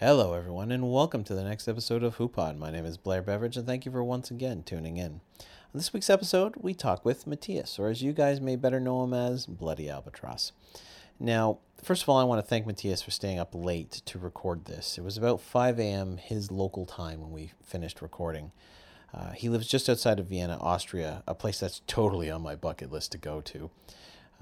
Hello, everyone, and welcome to the next episode of HooPod. My name is Blair Beveridge, and thank you for once again tuning in. On this week's episode, we talk with Mathias, or as you guys may better know him as, Bloody Albatross. Now, first of all, I want to thank Mathias for staying up late to record this. It was about 5 a.m. his local time when we finished recording. Uh, he lives just outside of Vienna, Austria, a place that's totally on my bucket list to go to.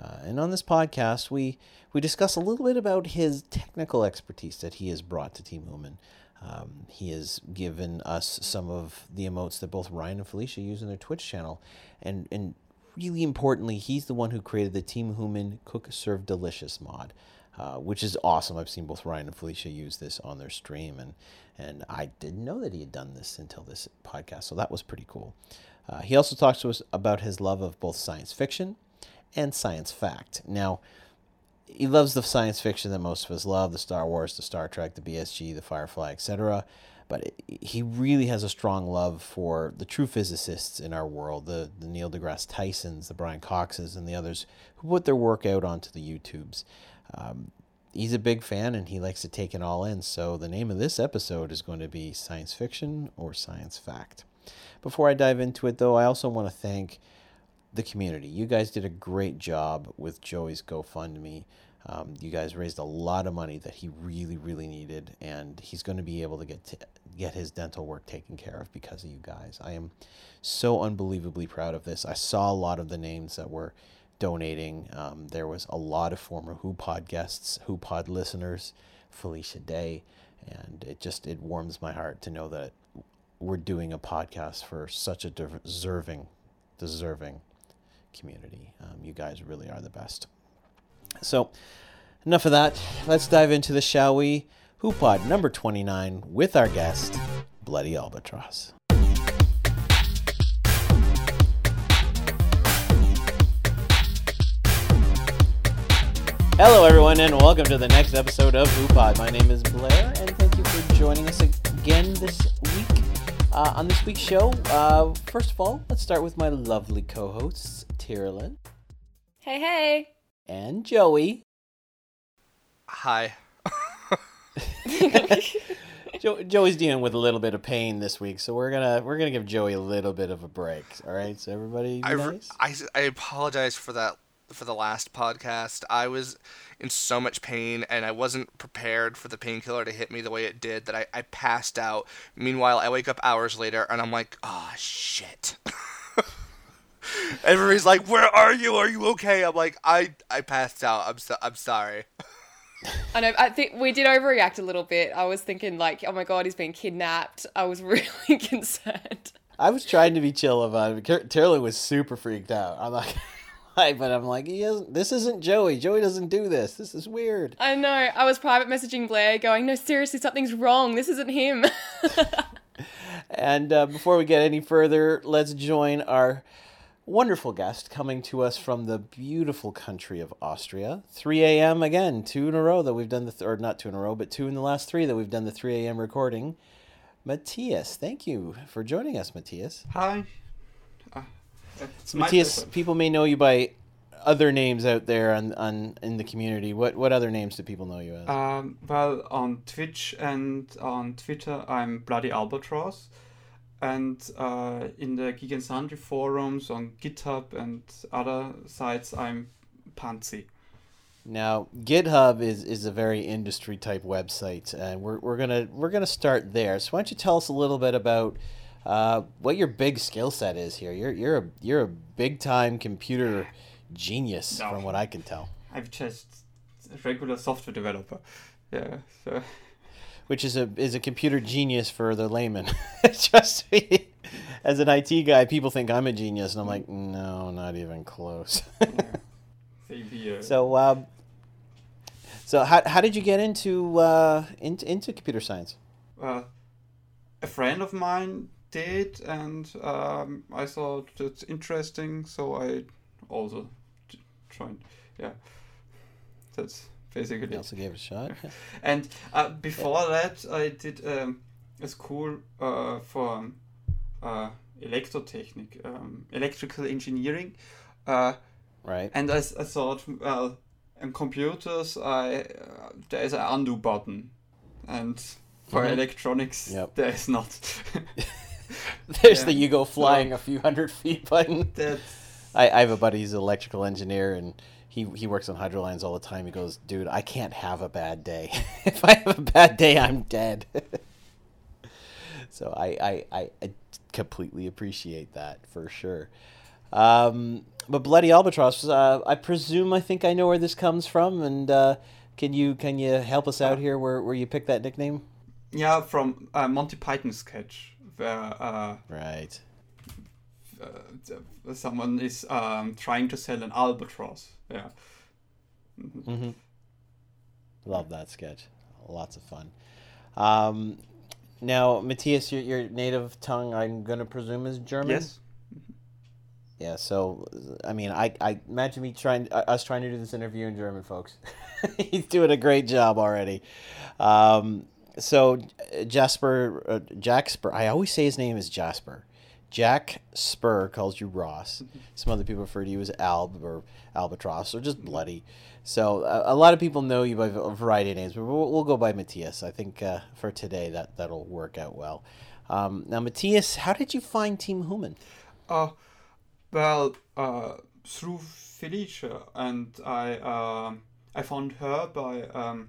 Uh, and on this podcast, we, we discuss a little bit about his technical expertise that he has brought to Team Human. Um, he has given us some of the emotes that both Ryan and Felicia use in their Twitch channel. And, and really importantly, he's the one who created the Team Human Cook Serve Delicious mod. Uh, which is awesome. I've seen both Ryan and Felicia use this on their stream, and and I didn't know that he had done this until this podcast, so that was pretty cool. Uh, he also talks to us about his love of both science fiction and science fact. Now, he loves the science fiction that most of us love the Star Wars, the Star Trek, the BSG, the Firefly, etc. But it, he really has a strong love for the true physicists in our world the, the Neil deGrasse Tysons, the Brian Coxes, and the others who put their work out onto the YouTubes. Um, he's a big fan and he likes to take it all in. So the name of this episode is going to be Science Fiction or Science Fact. Before I dive into it, though, I also want to thank the community. You guys did a great job with Joey's GoFundMe. Um, you guys raised a lot of money that he really, really needed, and he's going to be able to get get his dental work taken care of because of you guys. I am so unbelievably proud of this. I saw a lot of the names that were donating. Um, there was a lot of former HooPod guests, HooPod listeners, Felicia Day, and it just it warms my heart to know that we're doing a podcast for such a deserving, deserving community. Um, you guys really are the best. So, enough of that. Let's dive into the shall we? HooPod number 29 with our guest, Bloody Albatross. Hello, everyone, and welcome to the next episode of HooPod. My name is Blair, and thank you for joining us again this week. Uh, on this week's show, uh, first of all, let's start with my lovely co hosts, Tyrolin. Hey, hey. And Joey. Hi. jo- Joey's dealing with a little bit of pain this week, so we're gonna we're gonna give Joey a little bit of a break. All right, so everybody, I, nice? I, I apologize for that for the last podcast. I was in so much pain and I wasn't prepared for the painkiller to hit me the way it did that I, I passed out. Meanwhile, I wake up hours later and I'm like, oh shit. Everybody's like, "Where are you? Are you okay?" I'm like, "I I passed out. I'm so, I'm sorry." I know. I think we did overreact a little bit. I was thinking like, "Oh my god, he's been kidnapped." I was really concerned. I was trying to be chill about it. Taylor was super freaked out. I'm like, but I'm like, he isn't, this isn't Joey. Joey doesn't do this. This is weird. I know. I was private messaging Blair, going, "No, seriously, something's wrong. This isn't him." and uh, before we get any further, let's join our wonderful guest coming to us from the beautiful country of Austria. 3 a.m. again, two in a row that we've done the, th- or not two in a row, but two in the last three that we've done the 3 a.m. recording. Mathias, thank you for joining us, Mathias. Hi. Mathias, people may know you by other names out there on, on in the community. What what other names do people know you as? Um, well, on Twitch and on Twitter, I'm Bloody Albatross and uh, in the Geek and Sundry forums on GitHub and other sites, I'm Panzi. Now, GitHub is, is a very industry type website, and we're, we're gonna we're gonna start there. So, why don't you tell us a little bit about uh, what your big skill set is here? You're you're a you're a big time computer genius, no, from what I can tell. I'm just a regular software developer. Yeah. So which is a is a computer genius for the layman. Just me. As an IT guy, people think I'm a genius, and I'm like, no, not even close. so, um, so how, how did you get into uh, into into computer science? Uh, a friend of mine did, and um, I thought it's interesting, so I also joined. Yeah, that's basically. You also gave it a shot. and uh, before yeah. that, I did um, a school uh, for uh, electrotechnic, um, electrical engineering. Uh, right. And I, I thought, well, in computers, I uh, there is an undo button, and For Mhm. electronics, Yep. there is not. There's Yeah. the you go flying a few hundred feet button. That's I, I have a buddy who's an electrical engineer and he, he works on hydro lines all the time. He goes, dude, I can't have a bad day. if I have a bad day, I'm dead. so I, I, I, I completely appreciate that for sure. Um, but Bloody Albatross, uh, I presume I think I know where this comes from. And uh, can you can you help us out here where, where you picked that nickname? yeah from uh, Monty Python sketch where uh, Right. uh, someone is um, trying to sell an albatross. Yeah. hmm Love that sketch. Lots of fun. Um, now, Mathias, your, your native tongue, I'm going to presume, is German. Yes. Yeah. So, I mean, I, I imagine me trying uh, us trying to do this interview in German, folks. He's doing a great job already. Um, so, uh, Jasper, uh, Jack Spur. I always say his name is Jasper. Jack Spur calls you Ross. Some other people refer to you as Alb or Albatross or just Bloody. So a, a lot of people know you by a variety of names, but we'll, we'll go by Mathias. I think uh, for today that that'll work out well. Um, now, Mathias, how did you find Team Human? Uh, well, uh, through Felicia, and I um I found her by um,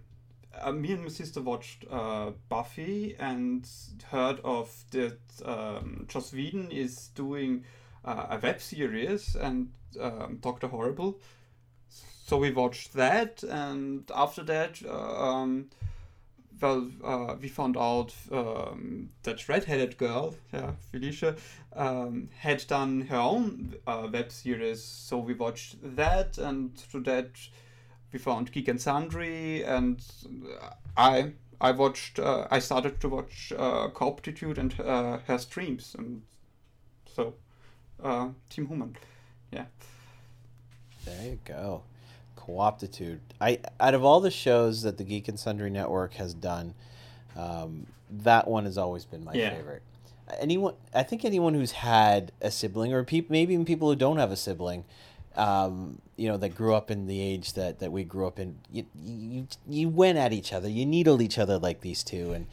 uh, me and my sister watched uh, Buffy and heard of that um, Joss Whedon is doing uh, a web series and um, Doctor Horrible. So we watched that, and after that, uh, um, well, uh, we found out um, that redheaded girl, yeah, Felicia, um, had done her own uh, web series. So we watched that, and through that, we found Geek and Sundry, and I I watched. Uh, I started to watch uh, Cooptitude and uh, her streams, and so uh, Team Human, yeah. There you go. Cooptitude. I out of all the shows that the Geek and Sundry Network has done, um, that one has always been my Yeah. favorite. Anyone, I think anyone who's had a sibling, or peop, maybe even people who don't have a sibling, um, you know, that grew up in the age that, that we grew up in, you, you you went at each other, you needled each other like these two, and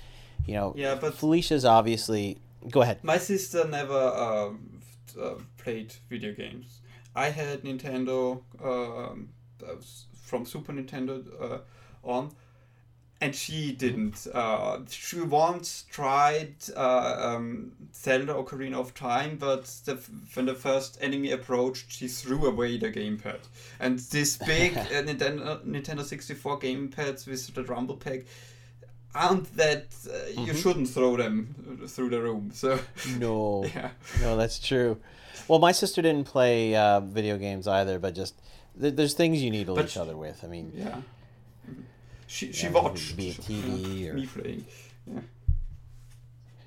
you know, Yeah, but- Felicia's obviously. Go ahead. My sister never um, uh, played video games. I had Nintendo um, from Super Nintendo uh, on, and she didn't. Uh, she once tried uh, um, Zelda Ocarina of Time, but the, when the first enemy approached, she threw away the gamepad. And this big uh, Nintendo Nintendo 64 gamepads with the rumble pack aren't that uh, you shouldn't throw them through the room. So No. yeah. No, that's true. Well, my sister didn't play uh, video games either, but just th- there's things you needle But each other with. I mean, Yeah. She she Yeah, watched be a TV or- me playing. Yeah.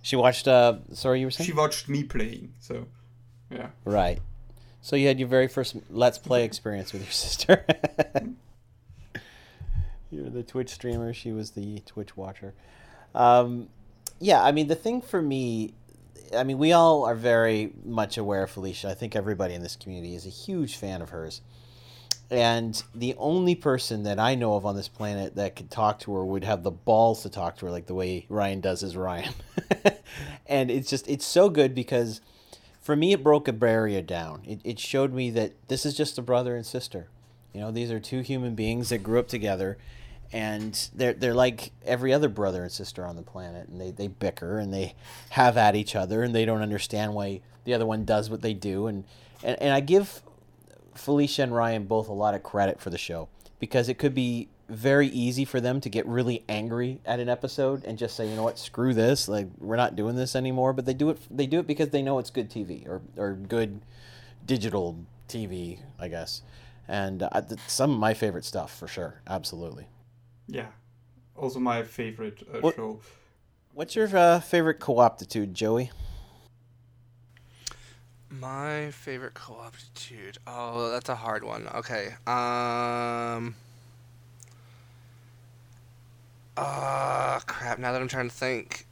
she watched. Uh, sorry, you were saying She watched me playing. So yeah. right. So you had your very first Let's Play experience with your sister. You're the Twitch streamer. She was the Twitch watcher. Um, yeah, I mean the thing for me, I mean we all are very much aware of Felicia. I think everybody in this community is a huge fan of hers. And the only person that I know of on this planet that could talk to her would have the balls to talk to her like the way Ryan does is Ryan. and it's just it's so good because for me it broke a barrier down. It it showed me that this is just a brother and sister. You know, these are two human beings that grew up together and they're they're like every other brother and sister on the planet and they, they bicker and they have at each other and they don't understand why the other one does what they do and, and, and I give Felicia and Ryan both a lot of credit for the show because it could be very easy for them to get really angry at an episode and just say, you know what, screw this, like we're not doing this anymore. But they do it. They do it because they know it's good TV or or good digital TV, I guess. And uh, some of my favorite stuff for sure, absolutely. Yeah. Also my favorite uh, What- show. What's your uh, favorite co-optitude, Joey? My favorite co-optitude. Oh, that's a hard one. Okay. Um. Ah, crap. Now that I'm trying to think.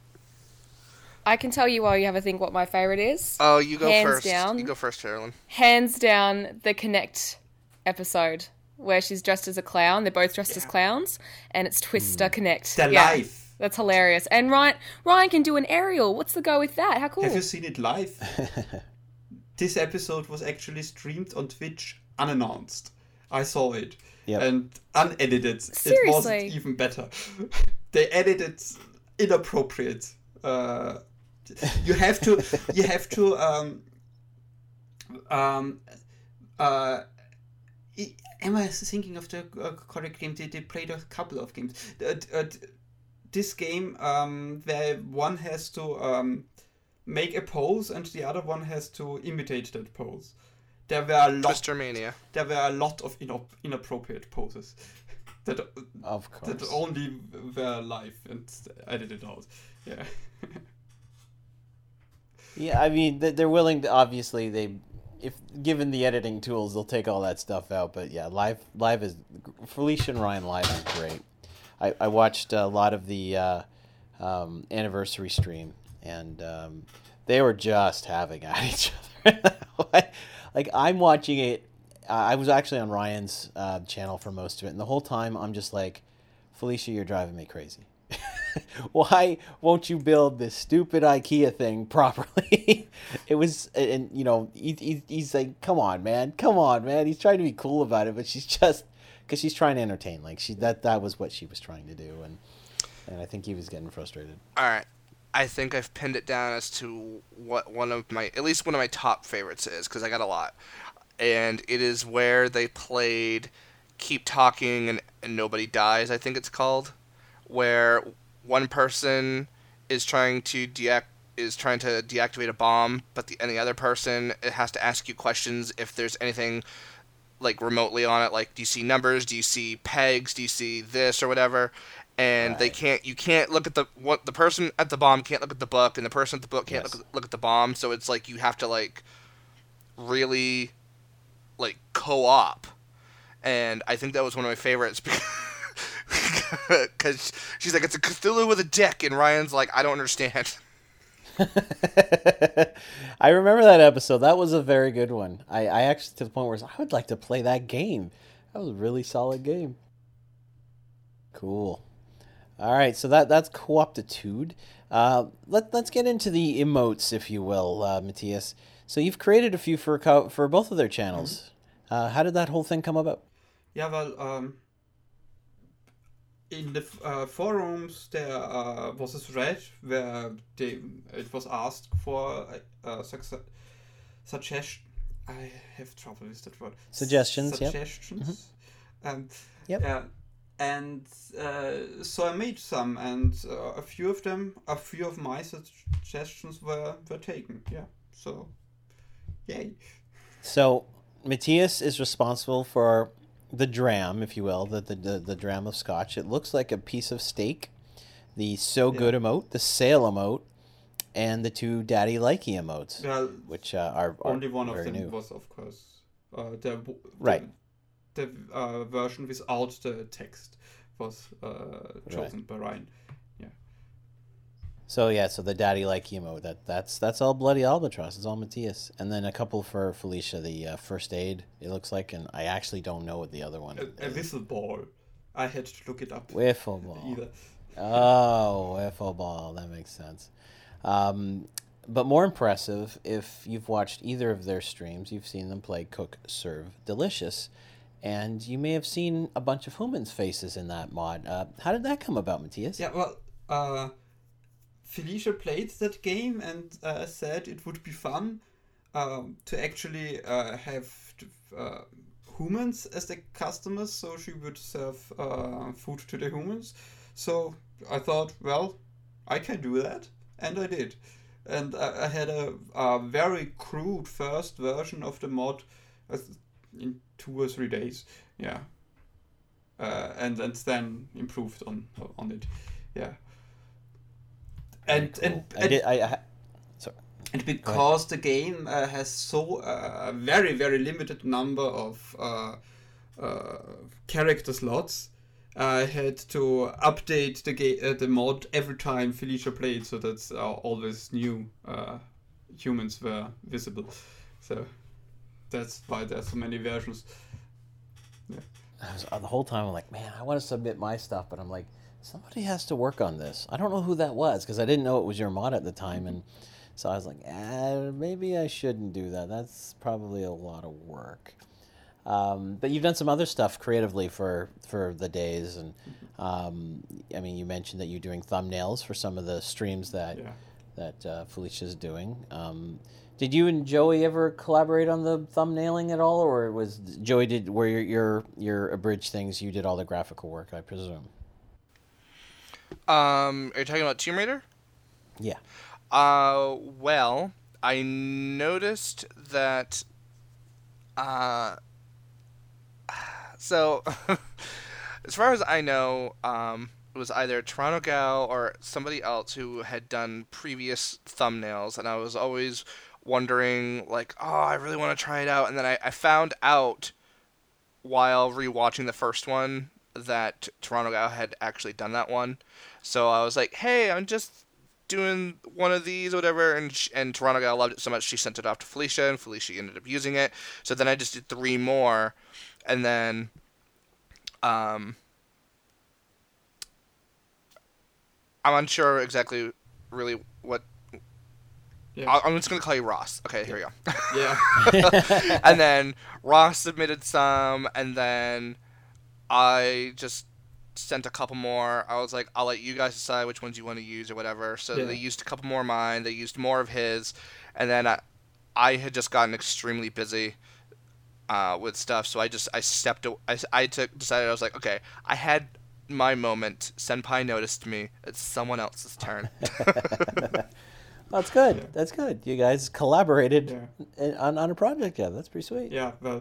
I can tell you while you have a think what my favorite is. Oh, you go Hands first. down. You go first, Carolyn. Hands down, the Kinect episode where she's dressed as a clown. They're both dressed as clowns, and it's Twister Kinect. The yeah. life. That's hilarious. And Ryan Ryan can do an aerial. What's the go with that? How cool. Have you seen it live? this episode was actually streamed on Twitch unannounced. I saw it. Yep. And unedited. Seriously? It wasn't even better. they edited inappropriate. Uh, you have to you have to um um uh am I thinking of the uh, correct game? They, they played a couple of games. Uh, uh, this game um, where one has to um, make a pose and the other one has to imitate that pose. There were a lot. Twister Mania. There were a lot of inop- inappropriate poses that Of that only were live and edited out. Yeah. Yeah, I mean, th- they're willing to. Obviously, they, if given the editing tools, they'll take all that stuff out. But yeah, live, live is Felicia and Ryan live is great. I, I watched a lot of the uh, um, anniversary stream, and um, they were just having at each other. like I'm watching it. I was actually on Ryan's uh, channel for most of it, and the whole time I'm just like, Felicia, you're driving me crazy. Why won't you build this stupid IKEA thing properly? it was, and you know, he, he, he's like, "Come on, man, come on, man." He's trying to be cool about it, but she's just because she's trying to entertain. Like she that that was what she was trying to do, and and I think he was getting frustrated. All right. I think I've pinned it down as to what one of my, at least one of my top favorites is, because I got a lot. And it is where they played Keep Talking and, and Nobody Dies, I think it's called. Where one person is trying to deact is trying to deactivate a bomb, but the and the other person it has to ask you questions if there's anything like remotely on it like do you see numbers do you see pegs do you see this or whatever and they can't you can't look at the what the person at the bomb can't look at the book and the person at the book can't Yes. look, look at the bomb so it's like you have to like really like co-op and i think that was one of my favorites because she's like it's a cthulhu with a dick and ryan's like i don't understand I remember that episode. That was a very good one. I, I actually to the point where I would like to play that game. That was a really solid game. Cool. All right, so that that's cooptitude. Uh, let let's get into the emotes, if you will, uh, Mathias. So you've created a few for co- for both of their channels. Uh, how did that whole thing come about? Yeah, well, um, in the uh, forums there uh, was a thread where they, it was asked for a, success, suggestion. I have trouble with that word. Suggestions, yep. Suggestions. Um, Yep. And uh, so I made some, and uh, a few of them, a few of my suggestions were were taken. Yeah, so, yay. So Mathias is responsible for the dram, if you will, the the, the, the dram of scotch. It looks like a piece of steak. The so Yeah. good emote, the sale emote, and the two daddy likey emotes, Well, which uh, are, are only one of them new. was of course uh, the, w- Right. The, uh, version without the text was uh, chosen by Ryan So yeah, so the daddy like emote that that's that's all bloody albatross. It's all Mathias, and then a couple for Felicia. The uh, first aid it looks like, and I actually don't know what the other one. a, a whistle ball I had to look it up Wiffle ball. either Oh, wiffle ball. That makes sense. Um, but more impressive, if you've watched either of their streams, you've seen them play Cook, Serve, Delicious. And you may have seen a bunch of humans' faces in that mod. Uh, how did that come about, Mathias? yeah well uh, Felicia played that game and uh, said it would be fun um, to actually uh, have uh, humans as the customers so she would serve uh, food to the humans so I thought well I can do that and I did and I, had a, a very crude first version of the mod in two or three days yeah uh, and and then improved on on it yeah and Very and, cool. I did. I, I, and because the game uh, has so uh, a very very limited number of uh, uh, character slots, I had to update the ga- uh, the mod every time Felicia played, so that uh, always new uh, humans were visible. So that's why there's so many versions. I was, uh, the whole time I'm like, man, I want to submit my stuff, but I'm like, somebody has to work on this. I don't know who that was because I didn't know it was your mod at the time, and so I was like, ah, maybe I shouldn't do that. That's probably a lot of work. Um, but you've done some other stuff creatively for for the days, and um, I mean, you mentioned that you're doing thumbnails for some of the streams that Yeah. that uh, Felicia's doing. Um, did you and Joey ever collaborate on the thumbnailing at all, or was Joey did where your your your abridged things? You did all the graphical work, I presume. Um, are you talking about Tomb Raider? Yeah. Uh, well, I noticed that. Uh, so, as far as I know, um, it was either Toronto Gal or somebody else who had done previous thumbnails, and I was always wondering, like, oh, I really want to try it out, and then I, I found out while rewatching the first one that Toronto Gal had actually done that one. So I was like, hey, I'm just doing one of these or whatever and sh- and Toronto Gal loved it so much she sent it off to Felicia and Felicia ended up using it. So then I just did three more and then um I'm unsure exactly really what Yeah. I- I'm just gonna call you Ross. Okay, here we go. Yeah. and then Ross submitted some, and then I just sent a couple more. I was like, I'll let you guys decide which ones you want to use or whatever. So Yeah. they used a couple more of mine. They used more of his, and then I, I had just gotten extremely busy. Uh, with stuff, so I just I stepped. aw- I, I took decided I was like, okay, I had my moment. Senpai noticed me. It's someone else's turn. That's good. Yeah. That's good. You guys collaborated Yeah. on, on a project. Yeah, that's pretty sweet. Yeah, well,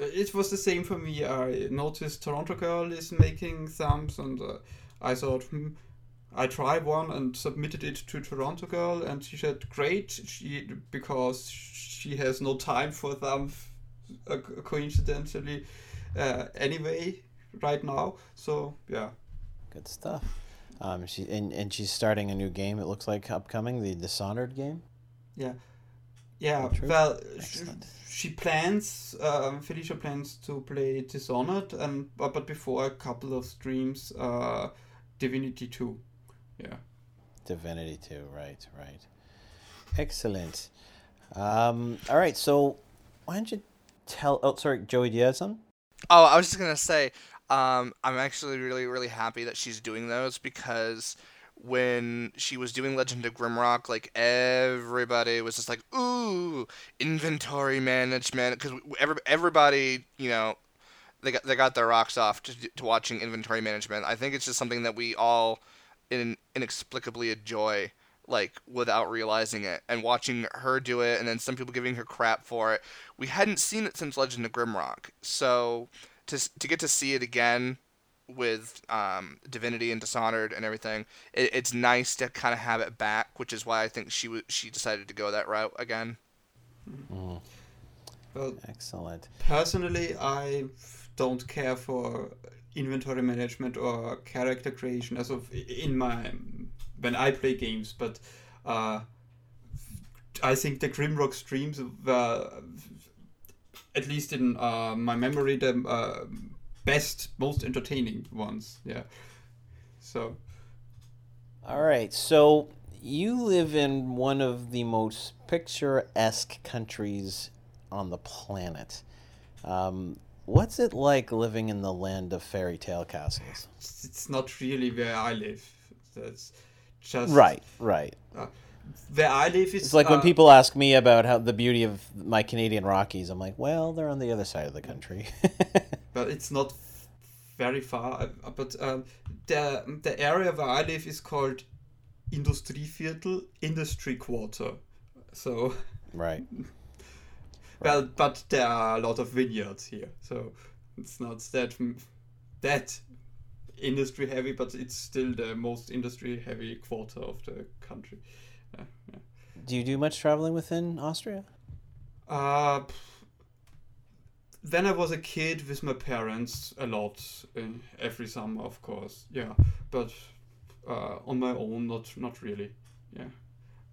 uh, it was the same for me. I noticed Toronto Girl is making thumbs, and uh, I thought, hmm, I try one and submitted it to Toronto Girl, and she said, great, she because she has no time for them, uh, coincidentally, uh, anyway, right now. So yeah, Good stuff. Um, she and, and she's starting a new game. It looks like upcoming the Dishonored game. yeah, yeah. Well, sh- Excellent. she plans, um, Felicia plans to play Dishonored, and but, but before a couple of streams, uh, Divinity Two. Yeah. Divinity 2, right, right. Excellent. Um, all right, so why don't you tell? Oh, sorry, Joey, do you have some? Oh, I was just gonna say, um, I'm actually really, really happy that she's doing those because when she was doing Legend of Grimrock, like everybody was just like, "Ooh, inventory management," because every, everybody, you know, they got they got their rocks off to, to watching inventory management. I think it's just something that we all in, inexplicably enjoy like without realizing it and watching her do it and then some people giving her crap for it. We hadn't seen it since legend of grimrock. So to, to get to see it again with um, divinity and dishonored and everything it, it's nice to kind of have it back which is why i think she w- she decided to go that route again Mm, Well, excellent. personally, I don't care for inventory management or character creation as of in my when I play games, but uh, I think the Grimrock streams were, at least in uh, my memory, the uh, best, most entertaining ones. Yeah. So All right, so you live in one of the most picturesque countries on the planet. Um, what's it like living in the land of fairy tale castles? it's it's not really where I live. That's just Right, right. Where I live is It's like when uh, people ask me about how the beauty of my Canadian Rockies, I'm like, well, they're on the other side of the country. but it's not very far. uh, But um, the the area where I live is called Industrieviertel, Industry Quarter. So right. well, but there are a lot of vineyards here, so it's not that that industry heavy, but it's still the most industry heavy quarter of the country. Do you do much traveling within Austria? Uh, when I was a kid with my parents, a lot every summer, of course. Yeah, but uh, on my own, not not really. Yeah,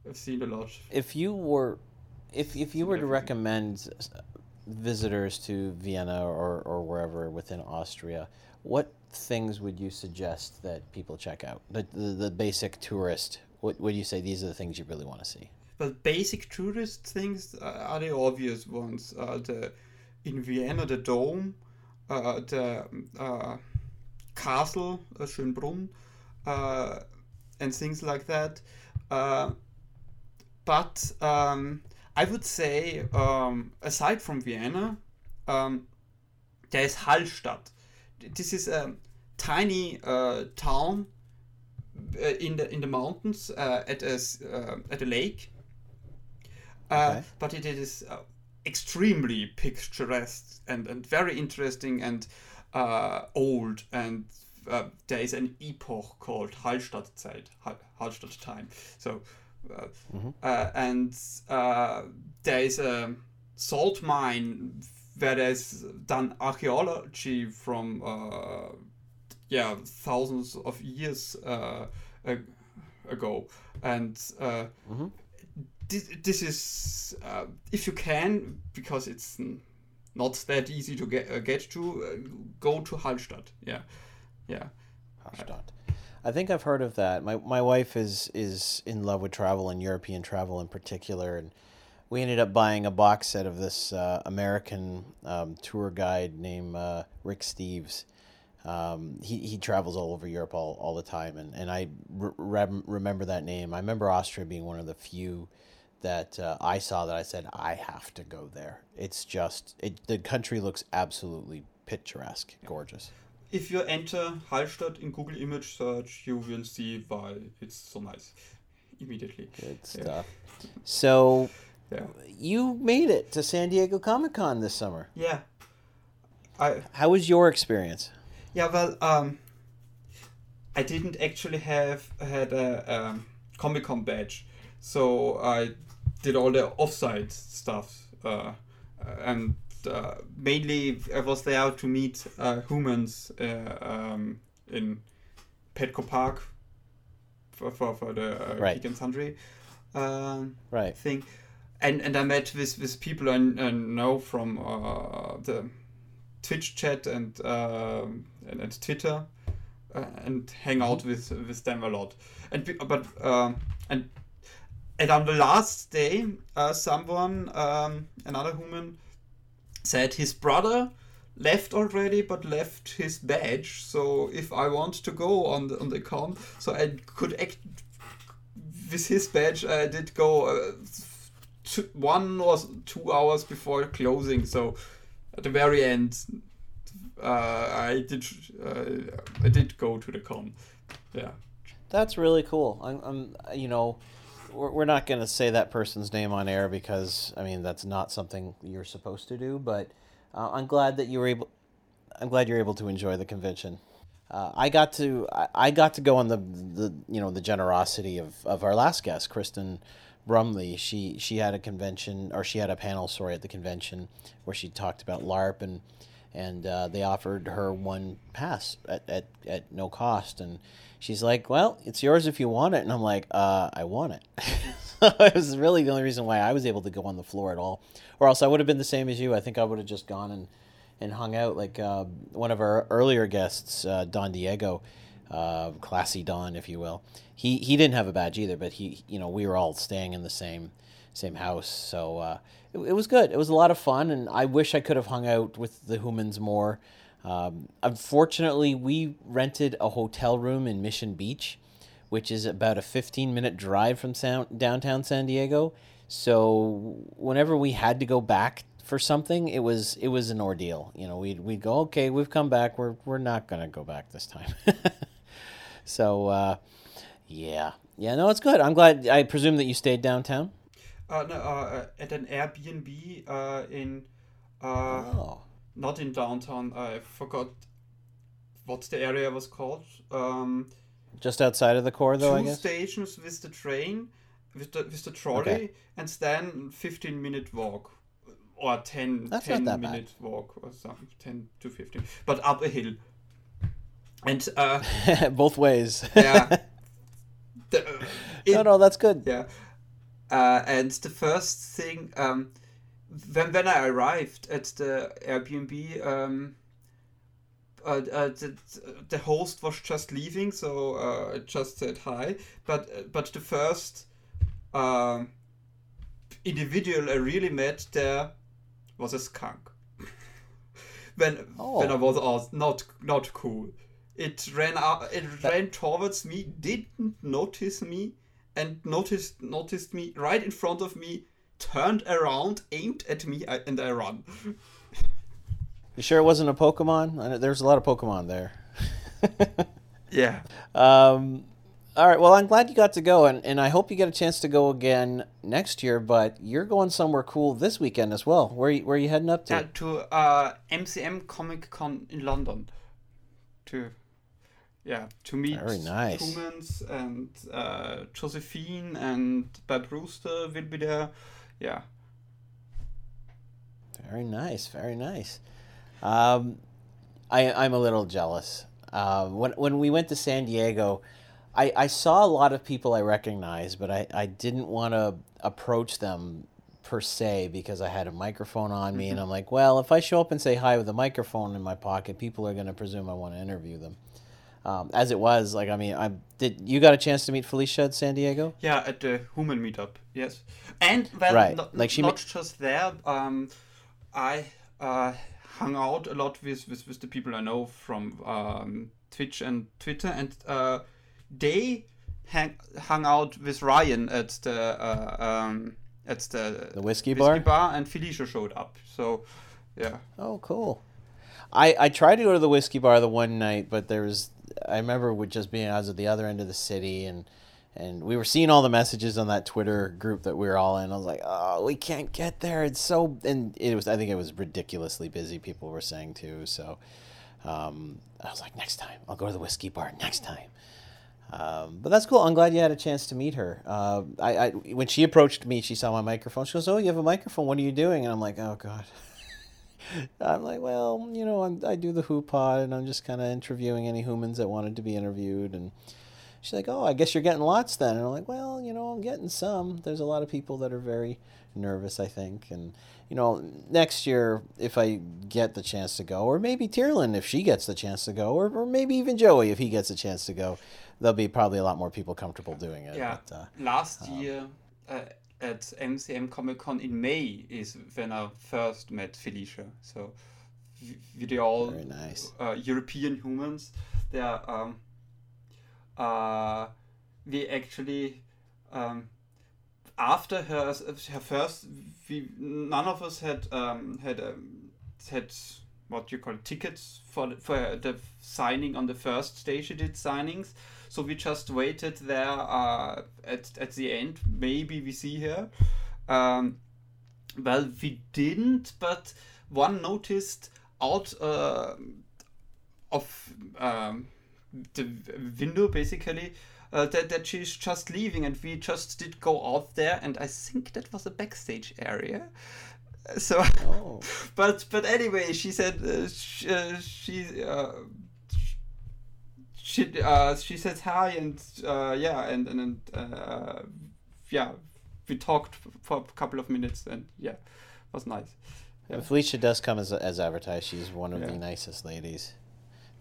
I've seen a lot. If you were, if if you were to Everything. recommend visitors to Vienna or, or wherever within Austria, what things would you suggest that people check out? The, the, the basic tourist, what would you say these are the things you really want to see? Well, basic tourist things uh, are the obvious ones. Uh, the in Vienna, the dome, uh, the uh, castle, uh, Schönbrunn, and things like that. Uh, but um, I would say, um, aside from Vienna, um, there is Hallstatt. This is a tiny uh, town in the in the mountains uh, at a uh, at a lake, uh, Okay. but it is uh, extremely picturesque and, and very interesting and uh, old and uh, there is an epoch called Hallstattzeit, Hall- Hallstatt time. So, uh, uh, and uh, there is a salt mine where there's done archaeology from uh, yeah thousands of years uh, ago, and uh, this, this is uh, if you can because it's not that easy to get uh, get to uh, go to Hallstatt. Yeah, yeah. Hallstatt. I think I've heard of that. My my wife is is in love with travel and European travel in particular, and we ended up buying a box set of this uh, American um, tour guide named uh, Rick Steves. Um, he, he travels all over Europe all, all the time, and, and I re- remember that name. I remember Austria being one of the few that uh, I saw that I said, I have to go there. It's just, it, the country looks absolutely picturesque, gorgeous. If you enter Hallstatt in Google image search, you will see why it's so nice immediately. Good Yeah. stuff. So, Yeah, you made it to San Diego Comic Con this summer. yeah. I How was your experience? Yeah, well, um, I didn't actually have had a um, Comic Con badge, so I did all the offsite stuff, uh, and uh, mainly I was there to meet uh, humans uh, um, in Petco Park for for, for the uh, Right. Geek and Sundry um, Right. thing, and and I met with with people I, I know from uh, the Twitch chat and um, and, and Twitter, uh, and hang out with with them a lot. And but um, and and on the last day, uh, someone um, another human said his brother left already, but left his badge. So if I want to go on the on the con, so I could act with his badge. I did go. Uh, two, one or two hours before closing, so at the very end, uh, I did uh, I did go to the con. Yeah. That's really cool. I'm, I'm you know, we're, we're not going to say that person's name on air because, I mean, that's not something you're supposed to do, but uh, I'm glad that you were able, I'm glad you're able to enjoy the convention. Uh, I got to I, got to go on the, the you know the generosity of, of our last guest, Kristen Brumley. She she had a convention or she had a panel sorry at the convention where she talked about LARP and and uh, they offered her one pass at, at, at no cost. And she's like well it's yours if you want it. And i'm like uh, i want it. So it was really the only reason why i was able to go on the floor at all. Or else i would have been the same as you. I think i would have just gone and, and hung out like uh, one of our earlier guests uh, don diego uh, classy don if you will. He, he didn't have a badge either but he you know we were all staying in the same same house. So uh, it, it was good. It was a lot of fun, and I wish I could have hung out with the humans more. Um, unfortunately, we rented a hotel room in Mission Beach, which is about a 15 minute drive from sound, downtown San Diego. So whenever we had to go back for something, it was it was an ordeal. You know, we'd we'd go, okay, we've come back. We're we're not gonna go back this time. so uh, yeah, yeah, no, it's good. I'm glad. I presume that you stayed downtown. Uh, no, uh, at an Airbnb uh, in uh, Oh. not in downtown. I forgot what the area was called. Um, Just outside of the core, though, I two guess. stations with the train, with the with the trolley, Okay. and then fifteen minute walk, or 10, That's 10 not that bad. minute walk or something, ten to fifteen, but up a hill. And uh, Both ways. yeah, the, uh, no, no, that's good. yeah. Uh, and the first thing, um, when when I arrived at the Airbnb, um, uh, uh, the, the host was just leaving, so uh, I just said hi. But but the first um, individual I really met there was a skunk. when when I Oh. was out, not not cool. It ran out. It ran towards me. Didn't notice me, and noticed noticed me right in front of me. Turned around, aimed at me, and I run. You sure it wasn't a Pokemon? There's a lot of Pokemon there. Yeah. Um, all right. Well, I'm glad you got to go, and, and I hope you get a chance to go again next year. But you're going somewhere cool this weekend as well. Where you, where you heading up to? To uh, MCM Comic Con in London. To yeah, to meet Very nice. humans and uh, Josephine and Bab Rooster will be there. Yeah. Very nice. Very nice. Um, I I'm a little jealous. Uh, when when we went to San Diego, I, I saw a lot of people I recognized, but I, I didn't want to approach them per se because I had a microphone on me, and I'm like, well, if I show up and say hi with a microphone in my pocket, people are going to presume I want to interview them. Um, as it was, like I mean, I did. You got a chance to meet Felicia at San Diego? Yeah, at the human meetup, yes. And well, Right, not, like she not ma- just there. Um, I uh, hung out a lot with, with, with the people I know from um, Twitch and Twitter, and uh, they hang, hung out with Ryan at the uh, um, at the, The whiskey bar? bar, and Felicia showed up. So, yeah. Oh, cool. I, I tried to go to the whiskey bar the one night, but there was I remember with just being I was at the other end of the city and and we were seeing all the messages on that Twitter group that we were all in. I was like, oh, we can't get there. It's so and it was I think it was ridiculously busy. People were saying too. So um, I was like, next time I'll go to the whiskey bar next time. Um, but that's cool. I'm glad you had a chance to meet her. Uh, I, I when she approached me, she saw my microphone. She goes, "Oh, you have a microphone. What are you doing?" And I'm like, "Oh God." I'm like, well, you know, I'm, I do the HooPod, and I'm just kind of interviewing any humans that wanted to be interviewed. And she's like, oh, I guess you're getting lots then. And I'm like, well, you know, I'm getting some. There's a lot of people that are very nervous, I think. And, you know, next year, if I get the chance to go, or maybe Tyrolin if she gets the chance to go, or, or maybe even Joey if he gets a chance to go, there'll be probably a lot more people comfortable doing it. Yeah. But, uh, Last year uh, at MCM Comic Con in May is when I first met Felicia. So we they all Very nice. uh, European humans. They are. Um, uh, we actually um, after her her first, we none of us had um, had um, had what you call tickets for the- for the signing on the first stage. She did signings, so we just waited there uh, at at the end. Maybe we see her. Um, well, we didn't, but one noticed out uh, of um, the window basically uh, that, that she's just leaving, and we just did go out there, and I think that was a backstage area. So, Oh. but but anyway, she said uh, she uh, she, uh, she uh, she said hi and uh, yeah and and, and uh, yeah we talked for a couple of minutes and yeah it was nice. Yeah. Felicia does come as, as advertised, she's one of the nicest ladies,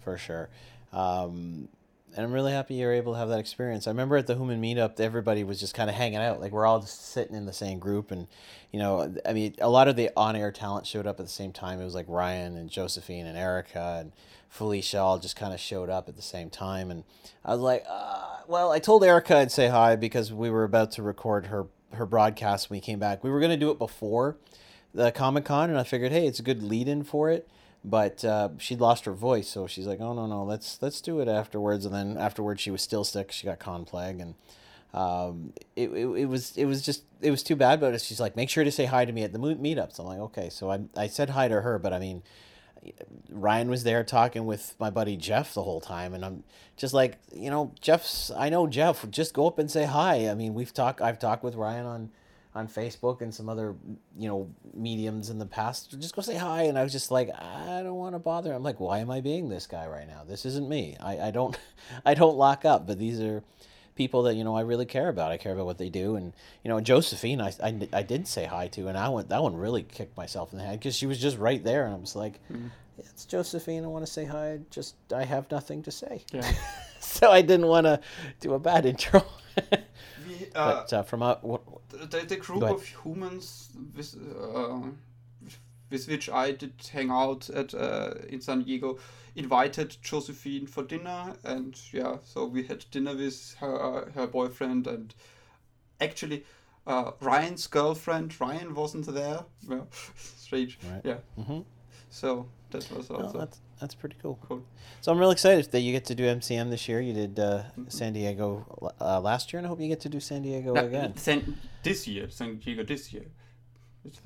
for sure. Um, and I'm really happy you're able to have that experience. I remember at the Human Meetup, everybody was just kind of hanging out. Like we're all just sitting in the same group, and you know, I mean, a lot of the on-air talent showed up at the same time. It was like Ryan and Josephine and Erica and Felicia all just kind of showed up at the same time, and I was like, uh, well, I told Erica I'd say hi because we were about to record her her broadcast when we came back. We were to do it before the Comic Con, and I figured, hey, it's a good lead in for it. But uh, she'd lost her voice, so she's like, oh no no, let's let's do it afterwards. And then afterwards, she was still sick. She got con plague, and um, it, it, it was it was just it was too bad. But she's like, make sure to say hi to me at the meetups. I'm like, okay. So I I said hi to her, but I mean, Ryan was there talking with my buddy Jeff the whole time, and I'm just like, you know, Jeff's. I know Jeff. Just go up and say hi. I mean, we've talked. I've talked with Ryan on on Facebook and some other you know mediums in the past. Just go say hi. And I was just like, I don't want to bother. I'm like, why am I being this guy right now? This isn't me. I I don't I don't lock up. But these are people that you know I really care about. I care about what they do, and you know Josephine, I I, I did say hi to, and I went that one really kicked myself in the head because she was just right there, and I was like, "It's Josephine. I want to say hi. Just I have nothing to say." Yeah. so I didn't want to do a bad intro. We, uh, but uh, from out, what, the, the group of humans with, uh, with which I did hang out at uh, in San Diego invited Josephine for dinner, and yeah, so we had dinner with her her boyfriend and actually uh, Ryan's girlfriend. Ryan wasn't there. Well, strange. Right. Yeah. Mhm. So that was also that's that's pretty cool. cool. So I'm really excited that you get to do MCM this year. You did uh, Mm-hmm. San Diego uh, last year, and I hope you get to do San Diego No, again. San, this year, San Diego this year.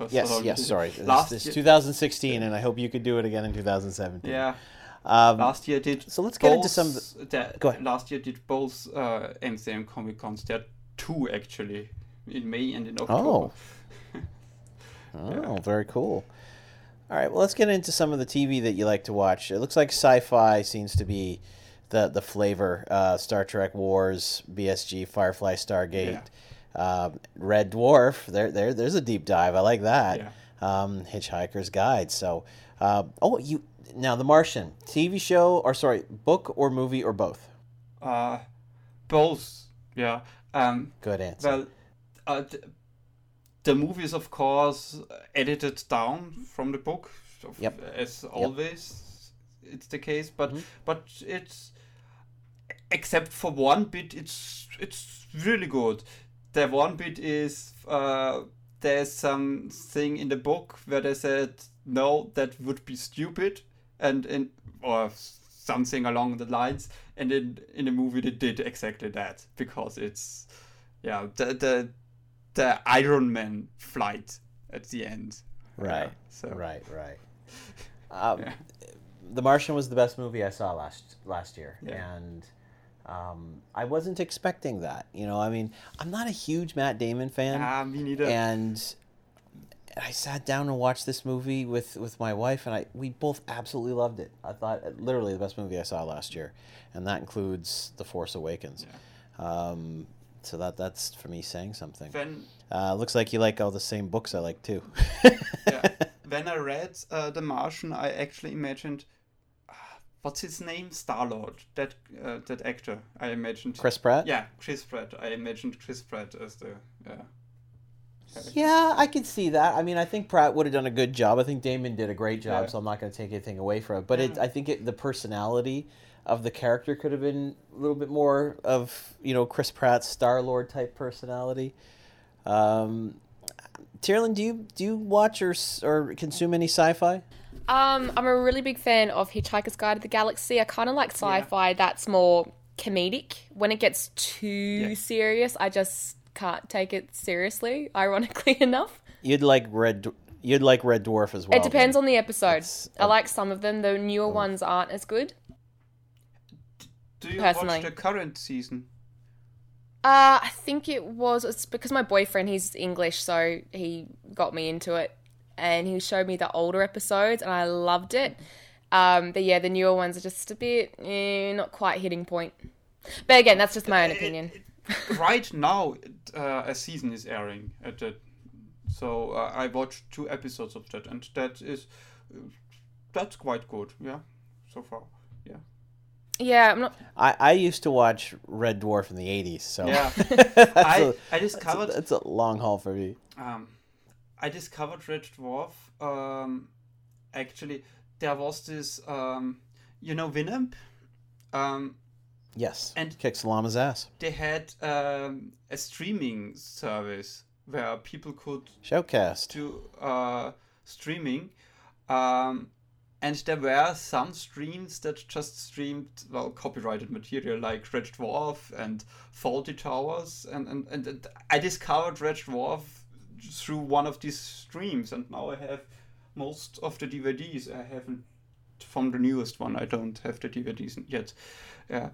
Yes, yes, sorry. This, Last this year, 2016, and I hope you could do it again in 2017. yeah. Um, Last year did. so let's get into some. the- Go ahead. Last year did both uh, MCM Comic Cons. There are two actually, in May and in October. Oh, Oh, very cool. All right, well, let's get into some of the TV that you like to watch. It looks like sci-fi seems to be the the flavor. Uh, Star Trek Wars, BSG, Firefly, Stargate, um, Red Dwarf. There, there, there's a deep dive. I like that. Yeah. Um, Hitchhiker's Guide. So, uh, oh, you now The Martian TV show or sorry, book or movie or both. Uh, both. Yeah. Um, Good answer. well, uh, th- the movie is of course edited down from the book, Yep. as always it's the case. But Mhm. but it's except for one bit, it's it's really good. The one bit is uh, there's something in the book where they said no, that would be stupid, and in or something along the lines, and in in the movie they did exactly that because it's yeah the the the Iron Man flight at the end. right, so right, right. Um, Yeah. The Martian was the best movie I saw last last year, Yeah. and um, I wasn't expecting that. You know, I mean, I'm not a huge Matt Damon fan, Ah, me neither. and I sat down and watched this movie with with my wife, and I we both absolutely loved it. I thought literally the best movie I saw last year, and that includes The Force Awakens. Um, so that that's for me saying something. When Uh, looks like you like all the same books I like too. yeah, when I read uh, The Martian, I actually imagined what's his name, Star Lord, that uh, that actor. I imagined Chris Pratt. Yeah, Chris Pratt. I imagined Chris Pratt as the yeah. Yeah, I can see that. I mean, I think Pratt would have done a good job. I think Damon did a great job, Yeah. so I'm not going to take anything away from it. But it, I think it, the personality of the character could have been a little bit more of you know Chris Pratt's Star Lord type personality. Um, Tyrolin, do you do you watch or or consume any sci-fi? Um, I'm a really big fan of Hitchhiker's Guide to the Galaxy. I kind of like sci-fi that's more comedic. When it gets too serious, I just can't take it seriously. Ironically enough, You'd like Red. You'd like Red Dwarf as well. it depends on the episode. It's- I like some of them. The newer ones aren't as good. Do you Personally. watch the current season? Uh, I think it was it's because my boyfriend he's English, so he got me into it, and he showed me the older episodes, and I loved it. Um, but yeah, the newer ones are just a bit eh, not quite hitting point. But again, that's just my own opinion. right now, uh, a season is airing at that. So uh, I watched two episodes of that, and that is that's quite good. Yeah, so far. Yeah. Yeah, I'm not. I, I used to watch Red Dwarf in the '80s, so Yeah. that's I a- I that's a, discovered that's a long haul for me. um, I discovered Red Dwarf. Um, actually, there was this um, you know Winamp. Um, Yes, And- kicks Llama's ass. they had um, a streaming service where people could SHOUTcast. do uh, streaming. Um, and there were some streams that just streamed well copyrighted material like Red Dwarf and Fawlty Towers and, and, and, and I discovered Red Dwarf through one of these streams and now I have most of the DVDs. I haven't from the newest one. I don't have the DVDs yet. Yeah.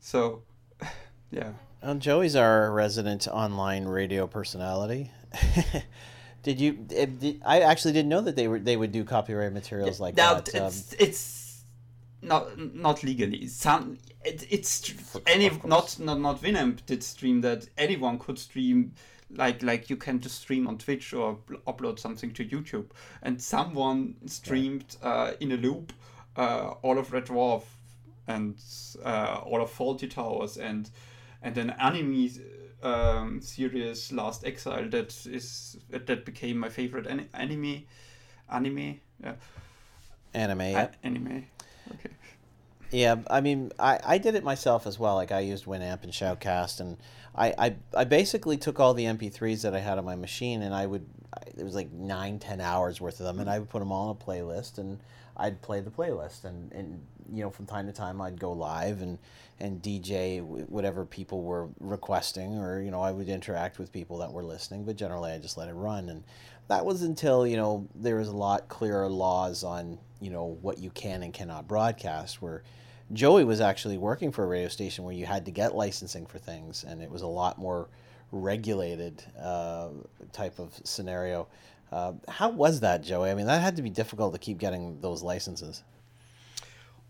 So yeah. Well, Joey's our resident online radio personality. did you? eh, Did, I actually didn't know that they were they would do copyright materials like now that. Um, it's it's not not legally. Some it, it's any not not not Winamp did stream that. Anyone could stream like like you can just stream on Twitch or upload something to YouTube. And someone streamed uh, in a loop uh, all of Red Dwarf and uh, all of Fawlty Towers and and an anime um, series Last Exile that is that became my favorite an- anime anime yeah. anime anime okay yeah i mean I, I did it myself as well like i used winamp and shoutcast and I, I i basically took all the mp3s that i had on my machine and i would it was like nine ten hours worth of them and i would put them all in a playlist and i'd play the playlist and and you know from time to time i'd go live and and dj whatever people were requesting or you know i would interact with people that were listening but generally i just let it run and that was until you know there was a lot clearer laws on you know what you can and cannot broadcast where joey was actually working for a radio station where you had to get licensing for things and it was a lot more regulated uh, type of scenario. Uh, how was that joey? I mean that had to be difficult to keep getting those licenses.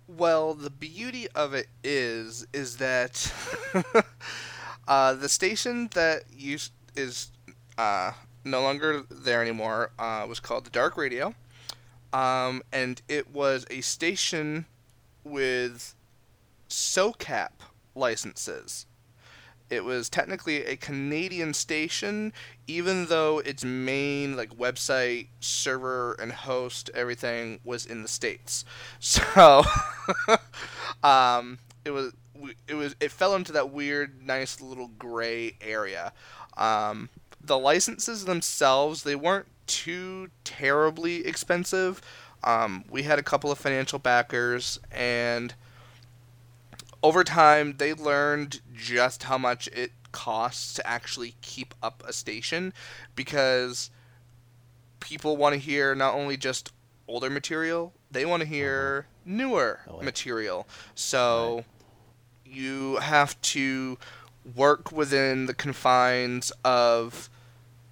Well the beauty of it is is that uh, the station that used is uh, no longer there anymore. Uh, was called the Dark Radio, um, and it was a station with SOCAN licenses. It was technically a Canadian station, even though its main like website, server, and host everything was in the states. So, um, it was it was it fell into that weird, nice little gray area. Um, the licenses themselves they weren't too terribly expensive. Um, we had a couple of financial backers, and over time they learned just how much it costs to actually keep up a station because people want to hear not only just older material, they want to hear newer oh, material. So right. you have to work within the confines of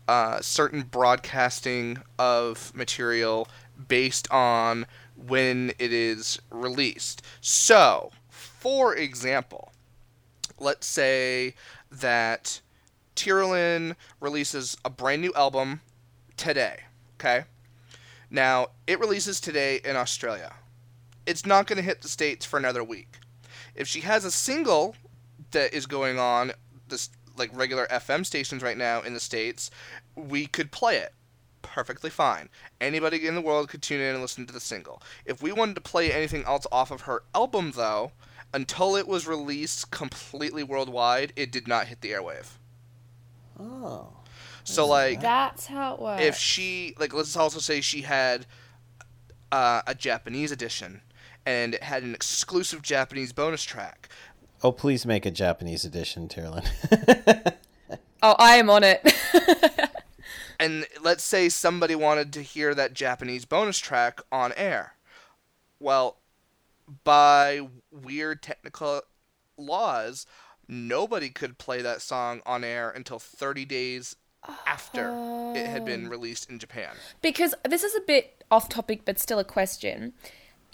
uh, certain broadcasting of material based on when it is released. So, for example, let's say that Tyrolin releases a brand new album today, okay? Now, it releases today in Australia. It's not going to hit the States for another week. If she has a single that is going on this like regular FM stations right now in the states, we could play it perfectly fine. Anybody in the world could tune in and listen to the single. If we wanted to play anything else off of her album though, until it was released completely worldwide, it did not hit the airwave. Oh. So like that's how it works. If she like let's also say she had uh, a Japanese edition and it had an exclusive Japanese bonus track. Oh, please make a Japanese edition, Tyrolin. oh, I am on it. and let's say somebody wanted to hear that Japanese bonus track on air. Well, by weird technical laws, nobody could play that song on air until 30 days after it had been oh. released in Japan. Because this is a bit off topic, but still a question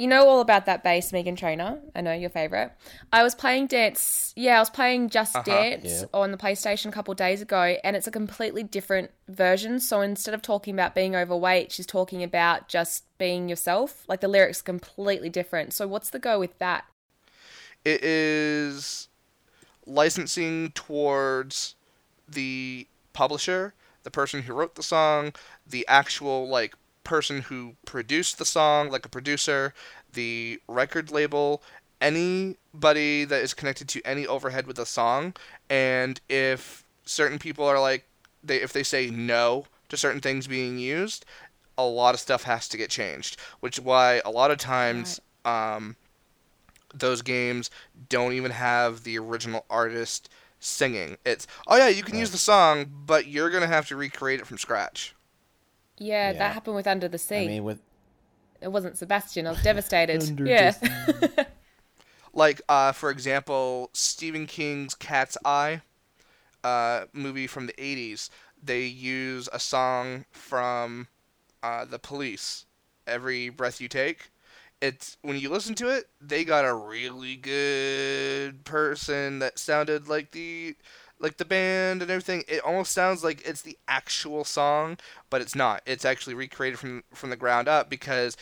you know all about that bass, Meghan Trainor. I know your favorite. I was playing dance. Yeah, I was playing Just uh-huh, Dance on the PlayStation a couple days ago, and it's a completely different version. So instead of talking about being overweight, she's talking about just being yourself. Like the lyrics completely different. So what's the go with that? It is licensing towards the publisher, the person who wrote the song, the actual like person who produced the song, like a producer, the record label, anybody that is connected to any overhead with a song, and if certain people are like they if they say no to certain things being used, a lot of stuff has to get changed, which is why a lot of times right. um, those games don't even have the original artist singing. It's oh yeah, you can right. use the song, but you're gonna have to recreate it from scratch. Yeah, yeah, that happened with Under the Sea. I mean, with it wasn't Sebastian. I was devastated. yeah. like, uh, for example, Stephen King's Cat's Eye uh, movie from the '80s. They use a song from uh, The Police, "Every Breath You Take," it's when you listen to it, they got a really good person that sounded like the like the band and everything. It almost sounds like it's the actual song, but it's not. It's actually recreated from from the ground up because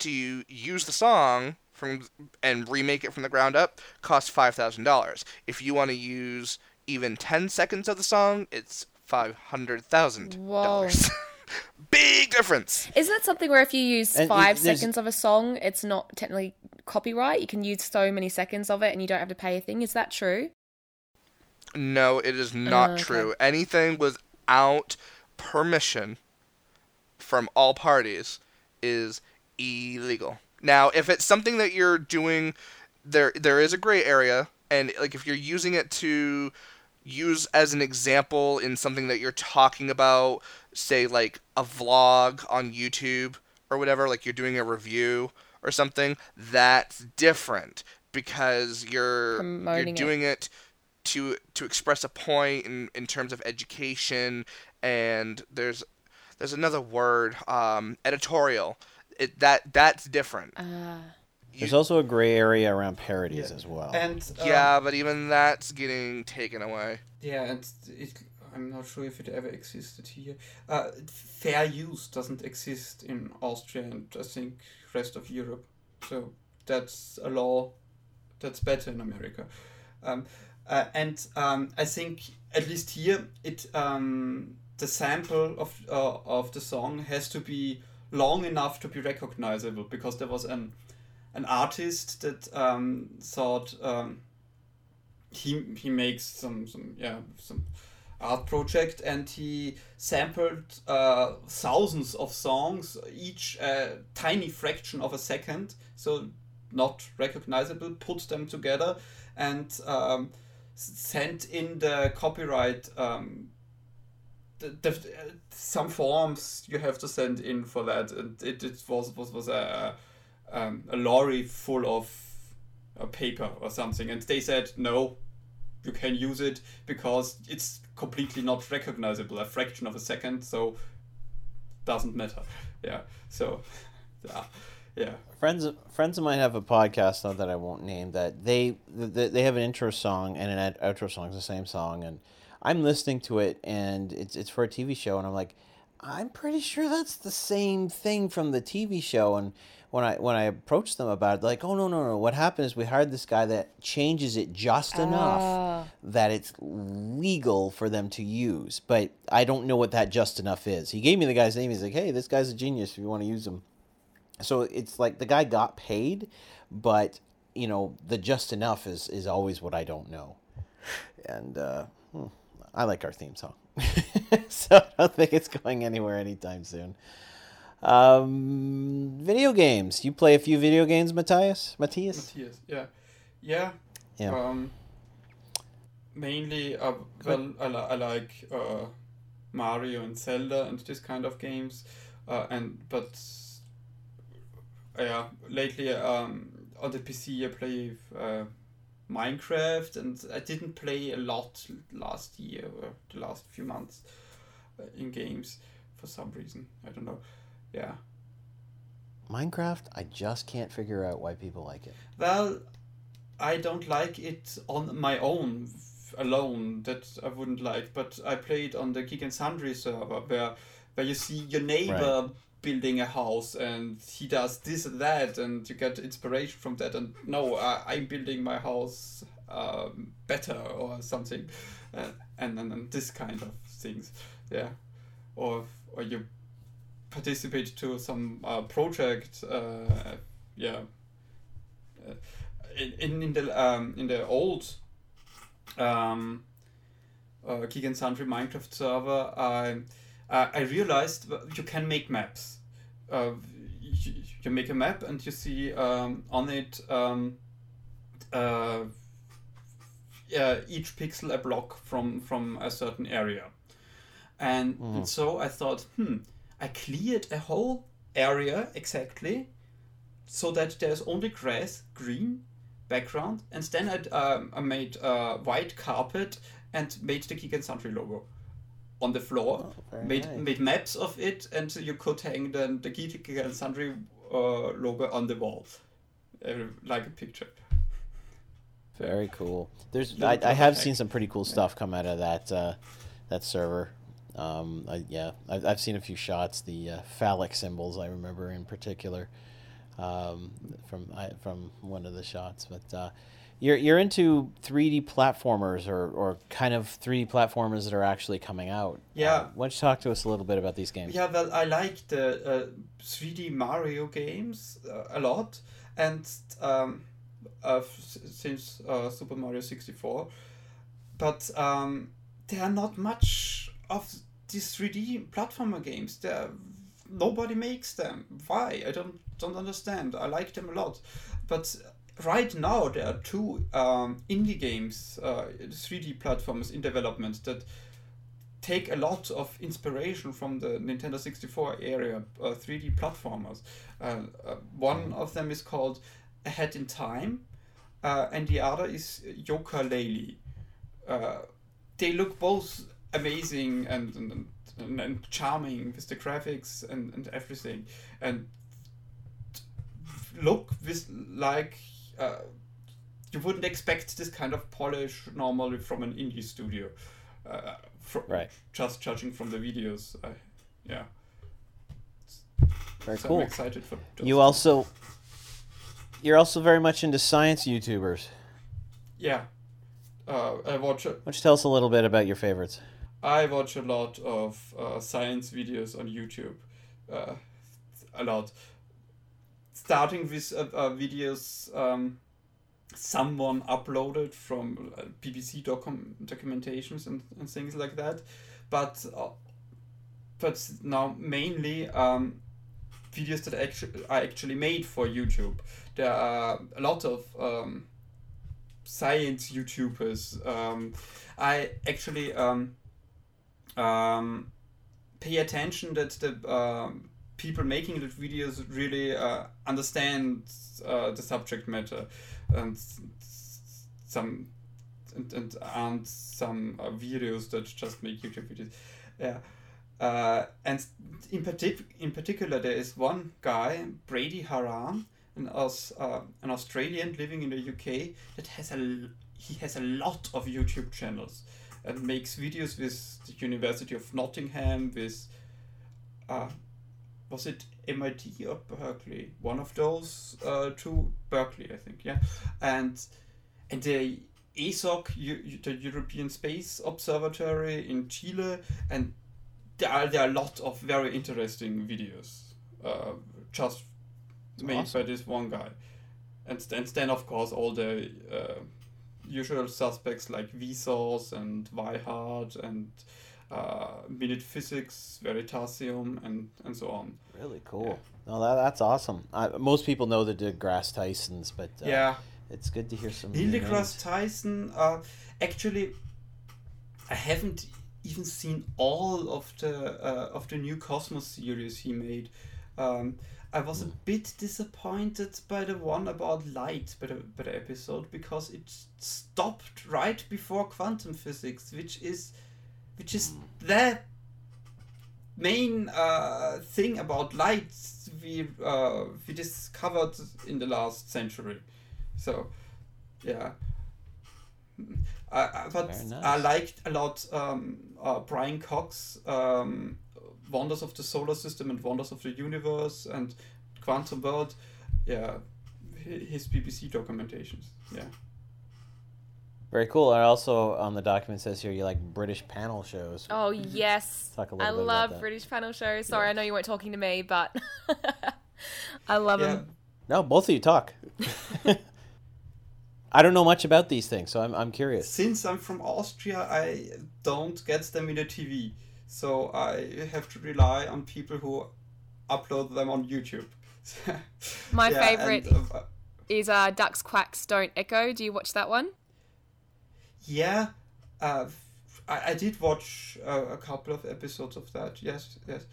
to use the song from and remake it from the ground up costs five thousand dollars. If you want to use even ten seconds of the song, it's five hundred thousand dollars. Big difference. Isn't that something where if you use And five there's- seconds of a song, it's not technically copyright? You can use so many seconds of it and you don't have to pay a thing. Is that true? No, it is not Oh, okay. true. Anything without permission from all parties is illegal. Now, if it's something that you're doing, there there is a gray area, and like if you're using it to use as an example in something that you're talking about, say like a vlog on YouTube or whatever, like you're doing a review or something, that's different because you're Promoting you're it. doing it to to express a point in, in terms of education and there's there's another word um, editorial it, that that's different Ah. There's also a gray area around parodies Yeah. as well. And um, yeah but even that's getting taken away Yeah, and it, I'm not sure if it ever existed here. Uh, fair use doesn't exist in Austria and I think rest of Europe. So that's a law that's better in America. Um, uh, and um, I think at least here it um, the sample of uh, of the song has to be long enough to be recognizable because there was an an artist that um, thought um, he he makes some some yeah some art project and he sampled uh, thousands of songs each a tiny fraction of a second. So not recognizable put them together and um, sent in the copyright um, the, the, some forms you have to send in for that. And it, it was was was a um, a lorry full of uh, paper or something. And they said no you can use it because it's completely not recognizable a fraction of a second so doesn't matter. Yeah so yeah yeah. Friends friends of mine have a podcast though, that I won't name that they they, they have an intro song and an outro song is the same song and I'm listening to it and it's it's for a TV show and I'm like I'm pretty sure that's the same thing from the TV show and when I when I approached them about it they're like oh no no no what happened is we hired this guy that changes it just enough Ah. that it's legal for them to use but I don't know what that just enough is. He gave me the guy's name he's like hey this guy's a genius if you want to use him so it's like the guy got paid but you know the just enough is is always what i don't know. And uh hmm, i like our theme song. So i don't think it's going anywhere anytime soon. Um video games. You play a few video games mathias? Mathias? Mathias, yeah. Yeah yeah. um mainly uh, well I, I like uh, Mario and Zelda and this kind of games uh, and but yeah lately um on the PC I play uh, Minecraft and I didn't play a lot last year or the last few months uh, in games for some reason I don't know yeah minecraft i just can't figure out why people like it Well, I don't like it on my own alone. That I wouldn't like. But I played on the Geek and Sundry server where where you see your neighbor building a house and he does this and that, and you get inspiration from that. And no, I, I'm building my house um, better or something, uh, and, and and this kind of things. Yeah, or or you participate to some uh, project. Uh, yeah in in the um, in the old um, uh, Geek and Sundry Minecraft server, I uh, I realized you can make maps. Uh, you, you make a map and you see um, on it um, uh, yeah, each pixel a block from from a certain area, and, and so I thought, hmm, I cleared a whole area exactly so that there's only grass, green background, and then I, um, I made a white carpet and made the Geek and Sundry logo on the floor. Oh, made nice. made maps of it, and you could hang then the Geek and Sundry uh, logo on the wall, uh, like a picture. Very cool. There's I, I have seen some pretty cool stuff come out of that uh, that server. Um, I, yeah, I've, I've seen a few shots. The uh, phallic symbols I remember in particular um, from I, from one of the shots. But uh, you're you're into 3D platformers or, or kind of 3D platformers that are actually coming out. Yeah. Uh, why don't you talk to us a little bit about these games? Yeah, well, I like the uh, 3D Mario games uh, a lot, and um, uh, since uh, Super Mario 64, but um, there are not much of these 3D platformer games. There, nobody makes them. Why? I don't don't understand. I like them a lot, but right now there are two um, indie games, uh, 3D platforms in development that take a lot of inspiration from the Nintendo 64 area, uh, 3D platformers. Uh, uh, one of them is called A Hat in Time, uh, and the other is Yooka-Laylee. Uh, they look both amazing and, and, and, and charming with the graphics and, and everything, and look with like uh, you wouldn't expect this kind of polish normally from an indie studio. Uh, fro- Right. Just judging from the videos, I, yeah. Very so cool. I'm excited for. those You also you're also very much into science YouTubers. Yeah. Uh, I watch. A, Why don't you tell us a little bit about your favorites? I watch a lot of uh, science videos on YouTube. Uh, a lot. Starting with uh, uh, videos um, someone uploaded from uh, BBC docu- documentations and, and things like that, but uh, but now mainly um, videos that actually are actually made for YouTube. There are a lot of um, science YouTubers. Um, I actually um, um, pay attention that the um, people making the videos really uh, understand uh, the subject matter and some and, and aren't some uh, videos that just make YouTube videos. Yeah. Uh, and in, partic- in particular, there is one guy, Brady Haran, an, Aus- uh, an Australian living in the UK, that has a he has a lot of YouTube channels and makes videos with the University of Nottingham, with uh, was it MIT or Berkeley? One of those uh, two, Berkeley, I think, yeah. And and the ESOC, the European Space Observatory in Chile, and there are there are a lot of very interesting videos, uh, just made awesome. by this one guy, and and then of course all the uh, usual suspects like Vsauce and Vihart and uh, Minute Physics, Veritasium, and and so on. Really cool. No, that, that's awesome. I, most people know the DeGrasse Tysons, but uh, yeah. it's good to hear some. Neil new deGrasse. Tyson, uh, actually, I haven't even seen all of the uh, of the new Cosmos series he made. Um, I was a bit disappointed by the one about light, by the, by the episode, because it stopped right before quantum physics, which is which is the main uh, thing about light we uh, we discovered in the last century. So, yeah. I, I, but nice. I liked a lot um, uh, Brian Cox, um, Wonders of the Solar System and Wonders of the Universe and Quantum World. Yeah, his BBC documentations. Yeah. Very cool. And also on the document says here you like British panel shows. Oh yes, Talk a I little bit about love that. British panel shows. Sorry, Yeah. I know you weren't talking to me, but I love Yeah. them. No, both of you talk. I don't know much about these things, so I'm, I'm curious. Since I'm from Austria, I don't get them in the TV. So I have to rely on people who upload them on YouTube. My Yeah, favourite and, uh, Is uh, Ducks Quacks Don't Echo. Do you watch that one? Yeah, uh, I, I did watch uh, a couple of episodes of that. Yes, yes.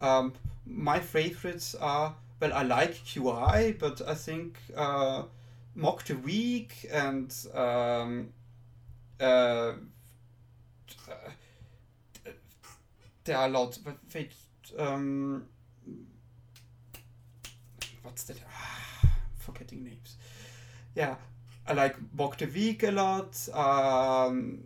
Um, my favorites are well, I like QI, but I think uh, Mock the Week and um, uh, there are a lot. But wait, um, what's that? Ah, forgetting names. Yeah, I like Week a lot. Um,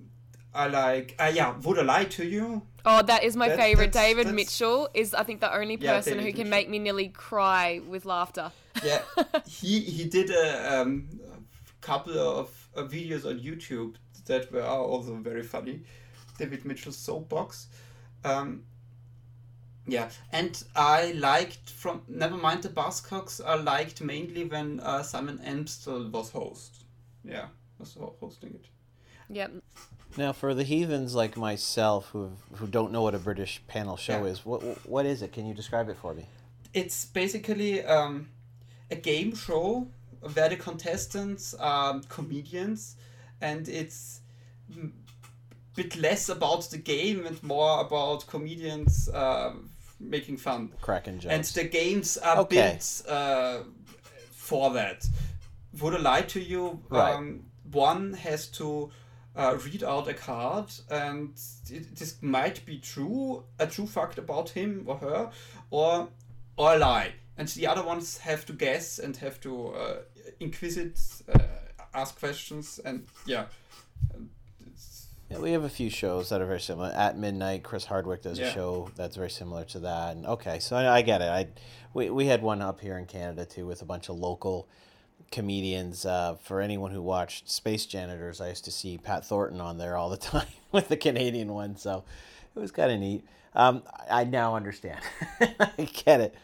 I like, uh, yeah, Would I Lie to You? Oh, that is my favorite. that's- David that's- Mitchell is, I think, the only person David who can Mitchell. make me nearly cry with laughter. Yeah, he he did a um, couple of uh, videos on YouTube that were also very funny. David Mitchell's soapbox. Um, yeah, and I liked from never mind the Buzzcocks. I liked mainly when uh, Simon Amstell was host. Yeah, was ho- hosting it. Yep. Now, for the heathens like myself who who don't know what a British panel show Yeah. is, what what is it? Can you describe it for me? It's basically um, a game show where the contestants are comedians, and it's a bit less about the game and more about comedians uh, making fun. Cracking jokes. And the games are Okay. built uh, for that. Would I lie to you? Right. Um, one has to uh, read out a card, and it, this might be true, a true fact about him or her, or or a lie. And the other ones have to guess and have to uh, inquisit, uh, ask questions, and yeah. Yeah, we have a few shows that are very similar. At midnight, Chris Hardwick does a show that's very similar to that. And okay, so I, I get it. I we we had one up here in Canada too with a bunch of local comedians. Uh, for anyone who watched Space Janitors, I used to see Pat Thornton on there all the time with the Canadian one. So it was kind of neat. Um, I I now understand. I get it.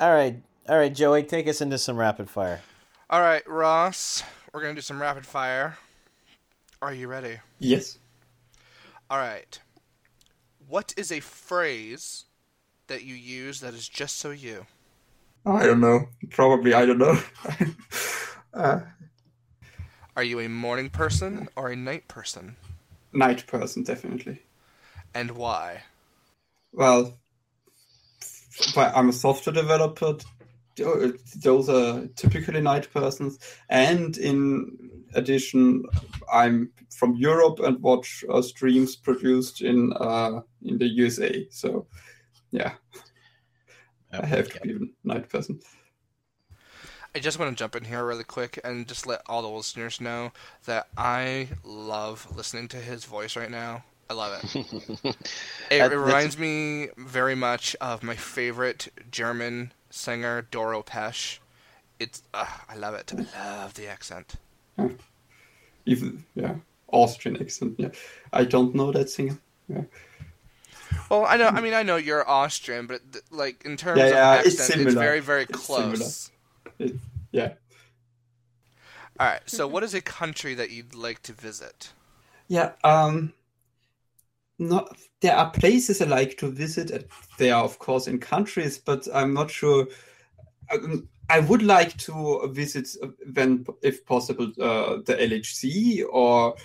All right, all right, Joey, take us into some rapid fire. All right, Ross, we're gonna do some rapid fire. Are you ready? yes. All right. What is a phrase that you use that is just so you? I don't know. Probably I don't know. uh, Are you a morning person or a night person? night person, definitely. And why? Well, but I'm a software developer. Those are typically night persons, and in addition, I'm from Europe and watch uh, streams produced in uh, in the USA. So, yeah, I have to be a night person. I just want to jump in here really quick and just let all the listeners know that I love listening to his voice right now. I love it. It, That- it that's- reminds me very much of my favorite German singer, Doro Pesch. It's uh, I love it. I love the accent. Even yeah, Austrian accent. Yeah, I don't know that singer. Yeah, Well, I know. I mean, I know you're Austrian, but th- like in terms Yeah, yeah, of it's accent, similar. very, very It's similar. close. it, yeah. All right. So, what is a country that you'd like to visit? Yeah, um, not there are places I like to visit. They are, of course, in countries, but I'm not sure. Um, I would like to visit, uh, when, if possible, uh, the LHC or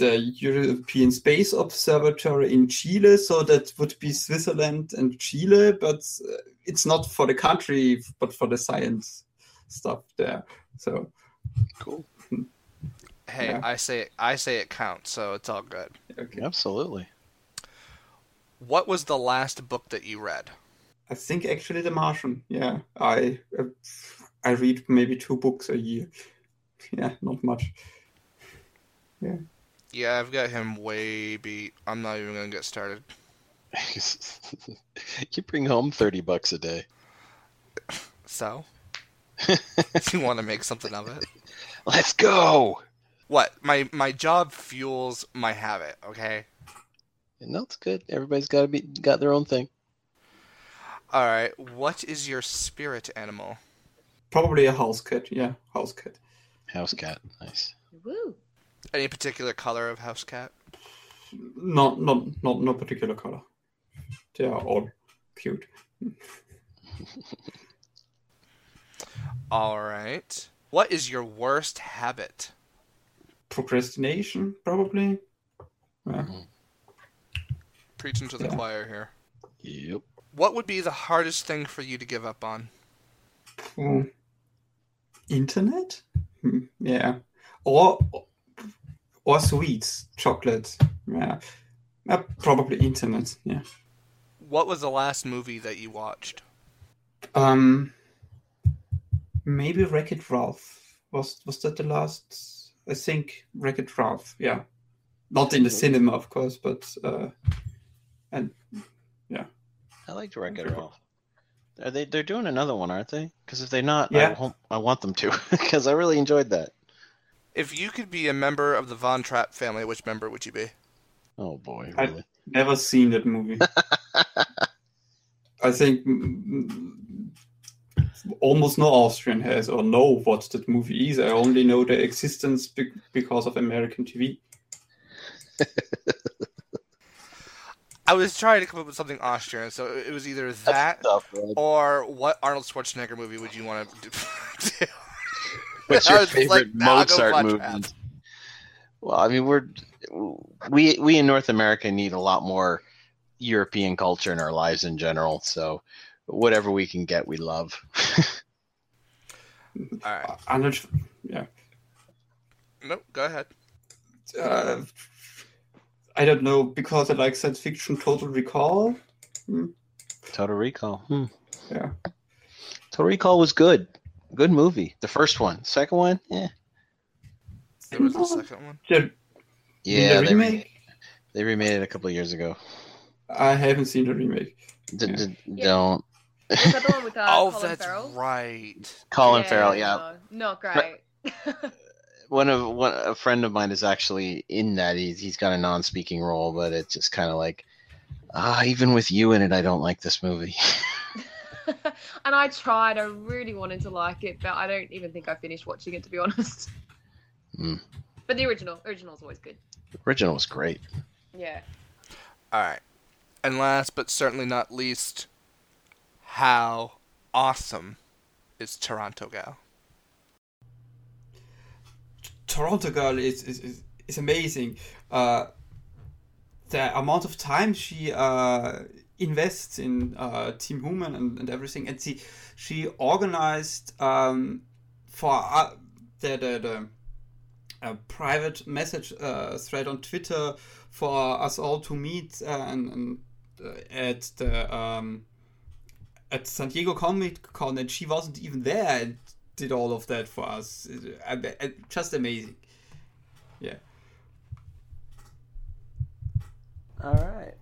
the European Space Observatory in Chile. So that would be Switzerland and Chile, but uh, it's not for the country, but for the science stuff there. So Cool. Hey, Yeah. I say it, I say it counts, so it's all good. okay. Absolutely. What was the last book that you read? I think actually The Martian. Yeah, I uh, I read maybe two books a year. Yeah, not much. Yeah, I've got him way beat. I'm not even gonna get started. you bring home 30 bucks a day. So, you want to make something of it? Let's go. What? My my job fuels my habit. Okay. No, it's good. Everybody's got to be got their own thing. All right. What is your spirit animal? Probably a house cat. Yeah, house cat. House cat. Nice. Woo. Any particular color of house cat? Not not not no particular color. They are all cute. All right. What is your worst habit? Procrastination, probably. Yeah. Preaching to the Yeah. choir here. Yep. What would be the hardest thing for you to give up on? Hmm. Internet? Hmm, Yeah. Or or sweets, chocolate. Yeah. Uh, probably internet. Yeah. What was the last movie that you watched? Um, maybe Wreck It Ralph. Was was that the last? I think Wreck It Ralph. Yeah, not in the cinema, of course, but uh, and yeah, I liked Wreck It Ralph. Are they? They're doing another one, aren't they? Because if they're not, Yeah. I, I want them to. Because I really enjoyed that. If you could be a member of the Von Trapp family, which member would you be? Oh boy, I- really? never seen that movie. I think almost no Austrian has or know what that movie is. I only know the existence be- because of American TV. I was trying to come up with something Austrian, so it was either that tough, right? or what Arnold Schwarzenegger movie would you want to do? What's your favorite like, nah, Mozart Von movie? Trapp. Well, I mean, we're we we in North America need a lot more European culture in our lives in general. So whatever we can get, we love. All right. Uh, Arnold, yeah. No, Go ahead. Uh, I don't know because I like science fiction. Total Recall. Total Recall. Hmm. Yeah. Total Recall was good. Good movie. The first one, second one, yeah. There was the second one. The, Yeah, the they, remake. re- they remade it a couple of years ago. I haven't seen the remake. D- Yeah. d- Yeah. Don't. Is that the one with uh, oh, Colin that's Farrell? right. Colin Farrell, yeah. no, Not great. One of one a friend of mine is actually in that. He's he's got a non-speaking role, but it's just kind of like, ah, even with you in it, I don't like this movie. and I tried. I really wanted to like it, but I don't even think I finished watching it to be honest. Mm. But the original, original's always good. The Original was great. Yeah. All right. And last but certainly not least, how awesome is Toronto Gal? Toronto Girl is is, is, is amazing. Uh, the amount of time she uh, invests in uh, Team Human and, and everything, and she she organized um, for uh, the the, the a private message uh, thread on Twitter for us all to meet uh, and, and uh, at the um, at San Diego Comic Con, and she wasn't even there and did all of that for us. Uh, uh, Just amazing. Yeah. All right.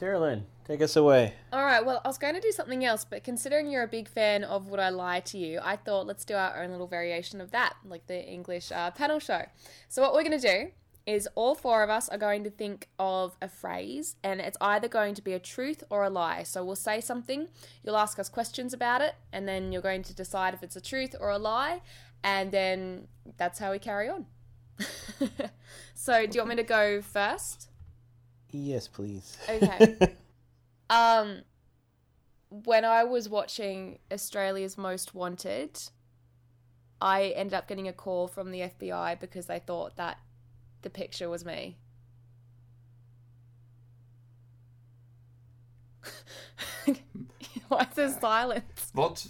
Tyrolin, take us away. All right. Well, I was going to do something else, but considering you're a big fan of Would I Lie to You, I thought let's do our own little variation of that, like the English uh, panel show. So what we're going to do is all four of us are going to think of a phrase, and it's either going to be a truth or a lie. So we'll say something, you'll ask us questions about it, and then you're going to decide if it's a truth or a lie, and then that's how we carry on. so do you want me to go first? Yes, please. Okay. Um, when I was watching Australia's Most Wanted, I ended up getting a call from the FBI because they thought that the picture was me. Why is there silence? What?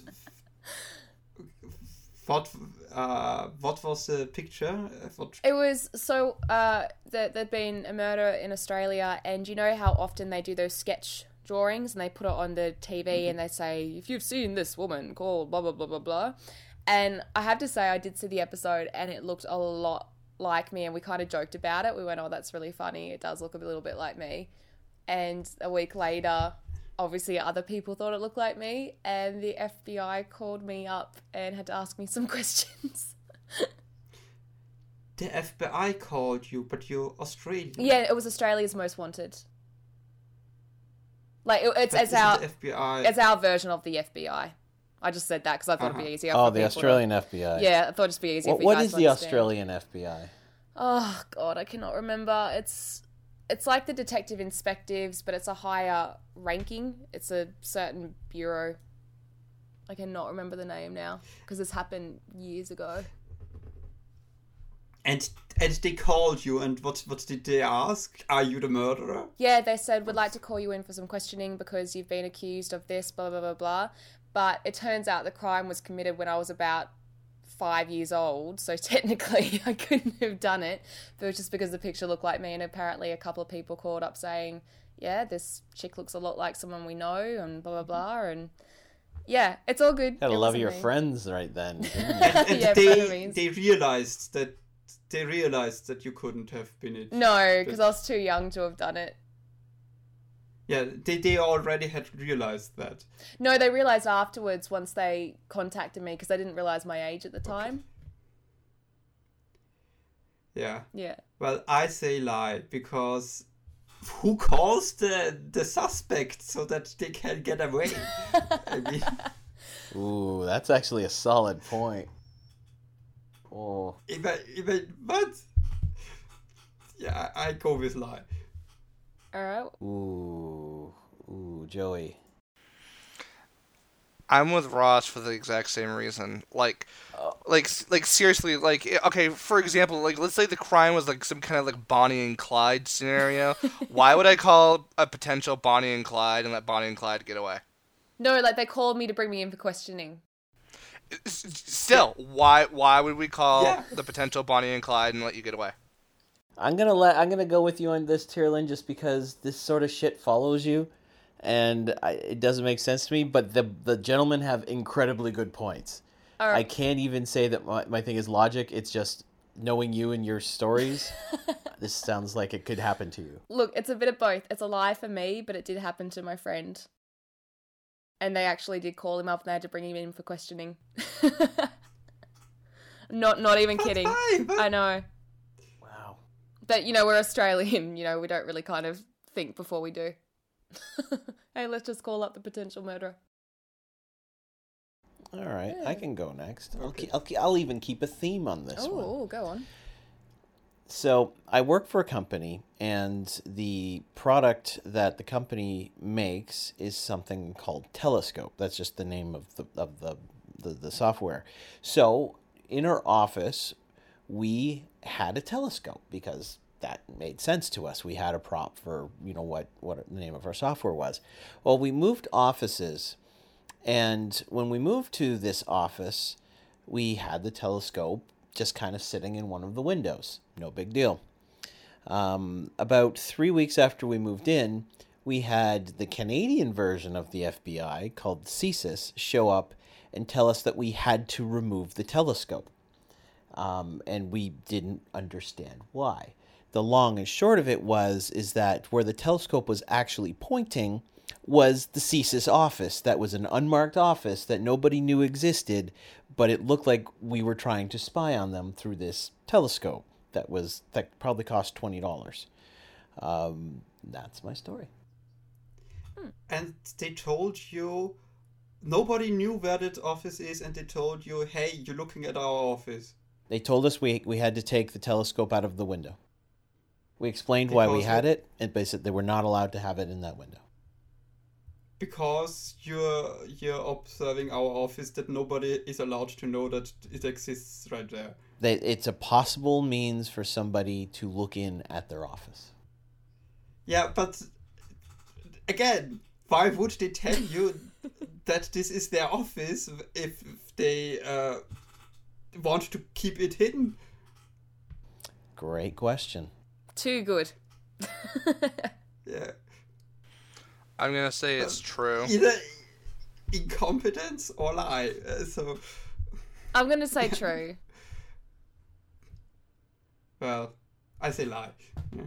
What? Uh, what was the picture? Uh, What? It was so uh, that there'd been a murder in Australia, and you know how often they do those sketch drawings and they put it on the TV mm-hmm. and they say, if you've seen this woman called blah, blah, blah, blah, blah. And I have to say, I did see the episode and it looked a lot like me, and we kind of joked about it. We went, oh, that's really funny. It does look a little bit like me. And a week later, obviously other people thought it looked like me, and the FBI called me up and had to ask me some questions. The FBI called you, but you're Australian. Yeah, it was Australia's Most Wanted. Like it, it's But it's our the FBI. it's our version of the FBI. I just said that because I thought it'd be Uh-huh. easier. Oh, for the Australian To, FBI. yeah, I thought it'd just be easier. What, for you guys is to the understand. Australian FBI? Oh God, I cannot remember. It's it's like the detective inspectives, but it's a higher ranking. It's a certain bureau. I cannot remember the name now because this happened years ago. And and they called you, and what what did they ask? Are you the murderer? Yeah, they said we'd like to call you in for some questioning because you've been accused of this, blah blah blah blah. But it turns out the crime was committed when I was about five years old, so technically I couldn't have done it. But it was just because the picture looked like me, and apparently a couple of people called up saying, "Yeah, this chick looks a lot like someone we know," and blah blah blah. And Yeah, it's all good. Gotta It love your me. friends right then. And, and Yeah, they they realized that they realized that you couldn't have been it. No, because I was too young to have done it. Yeah, they, they already had realized that. No, they realized afterwards once they contacted me because they didn't realize my age at the time. Yeah. Yeah. Well, I say lie because who calls the the suspect so that they can get away? I mean, Ooh, that's actually a solid point. Oh, even even what? Yeah, I, I go with lie. All right. ooh, ooh, Joey. I'm with Ross for the exact same reason. Like, oh. like, like seriously, like, okay, for example, like, let's say the crime was like some kind of like Bonnie and Clyde scenario. Why would I call a potential Bonnie and Clyde and let Bonnie and Clyde get away? No, like they called me to bring me in for questioning. S- s- Still, why, why would we call Yeah. the potential Bonnie and Clyde and let you get away? I'm gonna let I'm gonna go with you on this, Tyrolin, just because this sort of shit follows you, and I, it doesn't make sense to me. But the the gentlemen have incredibly good points. All I can't even say that my, my thing is logic. It's just knowing you and your stories. this sounds like it could happen to you. Look, it's a bit of both. It's a lie for me, but it did happen to my friend. And they actually did call him up and they had to bring him in for questioning. not not even kidding. Why? What? I know. Wow. But you know, we're Australian, you know, we don't really kind of think before we do. hey, let's just call up the potential murderer. All right, I can go next. I'll, Okay. keep, I'll, keep, I'll even keep a theme on this one. Oh, go on. So I work for a company, and the product that the company makes is something called Telescope. That's just the name of the of the the, the software. So in our office, we had a telescope because that made sense to us. We had a prop for you know what what the name of our software was. Well, we moved offices, and when we moved to this office, we had the telescope just kind of sitting in one of the windows. No big deal. Um, about three weeks after we moved in, we had the Canadian version of the FBI called CSIS show up and tell us that we had to remove the telescope. Um, and we didn't understand why. The long and short of it was is that where the telescope was actually pointing was the CSIS office. That was an unmarked office that nobody knew existed, but it looked like we were trying to spy on them through this telescope that was that probably cost twenty dollars. Um, that's my story. And they told you nobody knew where that office is, and they told you, "Hey, you're looking at our office." They told us we we had to take the telescope out of the window. We explained why we had it- it, and basically they were not allowed to have it in that window. Because you're you're observing our office that nobody is allowed to know that it exists right there. They, it's a possible means for somebody to look in at their office. Yeah, but again, why would they tell you that this is their office if they uh, want to keep it hidden? Great question. Too good. Yeah, I'm gonna say it's true. either incompetence or lie. Uh, so, I'm going to say true. well, I say lie. Yeah.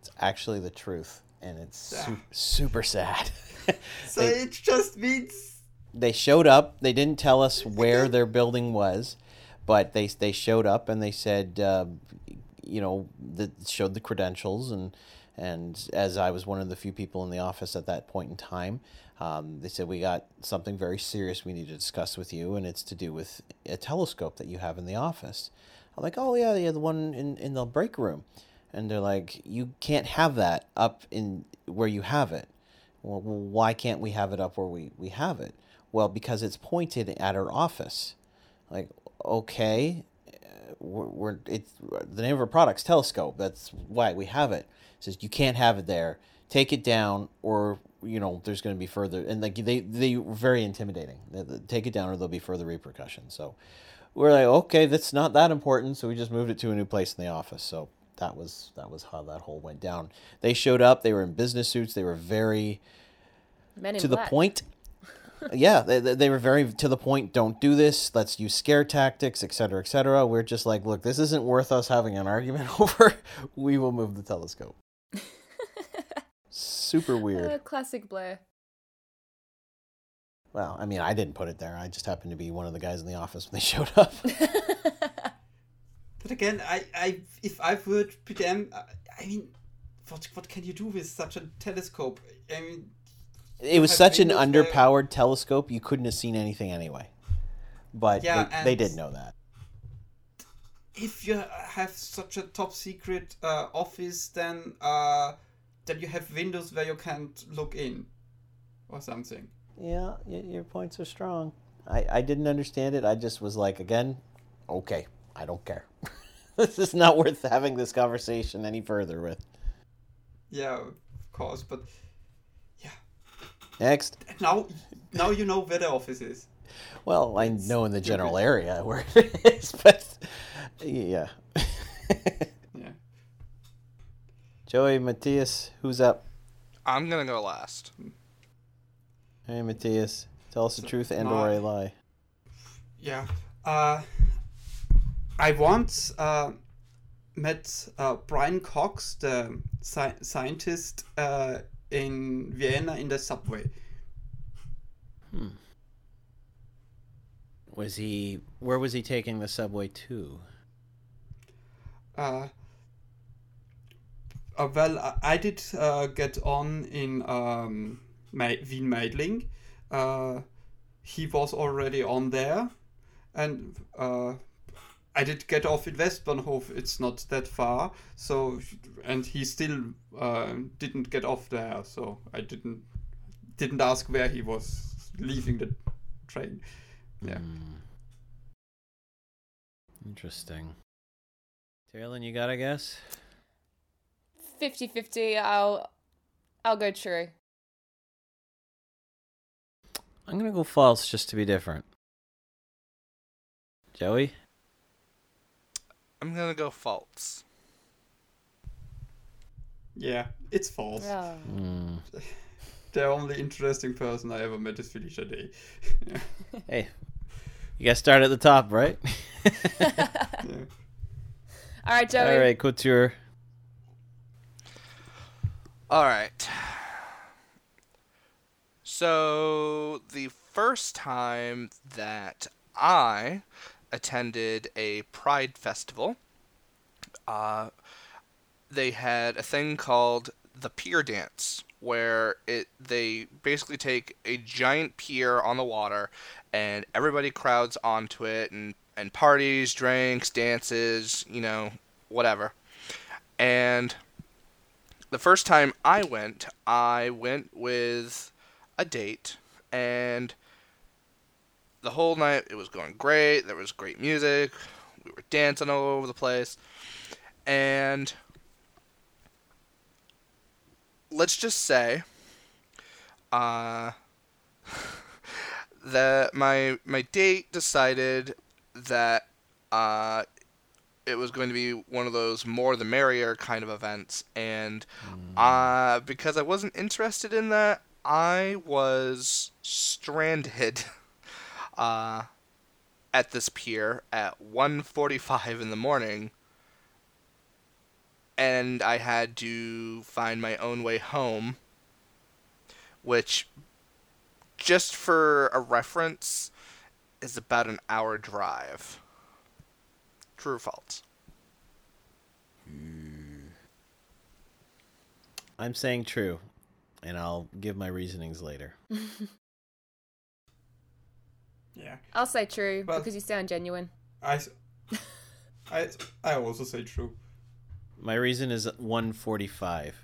It's actually the truth, and it's su- super sad. So They- it just means they showed up. They didn't tell us where their building was, but they they showed up and they said, uh, you know, that showed the credentials and and as I was one of the few people in the office at that point in time, um, they said we got something very serious we need to discuss with you, and it's to do with a telescope that you have in the office. I'm like, oh yeah, yeah, the one in in the break room, and they're like, you can't have that up in where you have it. Well, why can't we have it up where we, we have it? Well, because it's pointed at our office. Like, okay, we're, we're it's the name of our product's Telescope. That's why we have it. It says you can't have it there. Take it down, or you know, there's going to be further. And like they they were very intimidating. They- they- Take it down, or there'll be further repercussions. So we're like, okay, that's not that important. So we just moved it to a new place in the office. So that was that was how that whole went down. They showed up. They were in business suits. They were very to the point. Yeah, they, they they were very to the point. Don't do this. Let's use scare tactics, etc., etc. We're just like, look, this isn't worth us having an argument over. We will move the telescope. Super Uh, weird. classic Blair. Well, I mean, I didn't put it there. I just happened to be one of the guys in the office when they showed up. But again, I, I if I would be them, I, I mean, what what can you do with such a telescope? I mean, It was such an underpowered telescope, you couldn't have seen anything anyway. But Yeah, they, they did know that. if you have such a top secret uh, office, then uh, then you have windows where you can't look in, or something. Yeah, y- your points are strong. I, I didn't understand it. I just was like, again, okay, I don't care. this is not worth having this conversation any further with. Yeah, of course, but Next. now now you know where the office is. Well, I It's know in the stupid. general area where it is, but yeah. Yeah. Joey, Mathias, who's up? I'm gonna go last. Hey, Mathias, tell us the So, truth and or a lie. Yeah. Uh, I once uh, met uh, Brian Cox, the sci- scientist, uh, in Vienna in the subway. Hmm. Was he? Where was he taking the subway to? Uh, uh, well, I, did uh, get on in um, Ma- Wien Meidling. Uh, he was already on there, and uh, I did get off in Westbahnhof. It's not that far, so and he still uh, didn't get off there. So I didn't didn't ask where he was leaving the train. Yeah. Hmm. Interesting. Tyrolin, you got a guess? 50-50, I'll I'll go true. I'm gonna go false just to be different. Joey? I'm gonna go false. Yeah, it's false. Yeah. Hmm. The only interesting person I ever met is Felicia Day. yeah. Hey, you gotta start at the top, right? Yeah. All right, Joey. All right, Couture. All right. So the first time that I attended a Pride festival, uh, they had a thing called the pier dance, where it they basically take a giant pier on the water, and everybody crowds onto it, and and parties, drinks, dances, you know, whatever, and the first time I went, I went with a date, and the whole night. It was going great. There was great music. We were dancing all over the place, and let's just say, uh, that my my date decided that uh, it was going to be one of those more the merrier kind of events. And uh, because i wasn't interested in that i was stranded uh, at this pier at 1.45 in the morning and i had to find my own way home which just for a reference is about an hour drive True or false? I'm saying true, and I'll give my reasonings later. Yeah. I'll say true Well- because you sound genuine. I, I, I also say true. My reason is 145.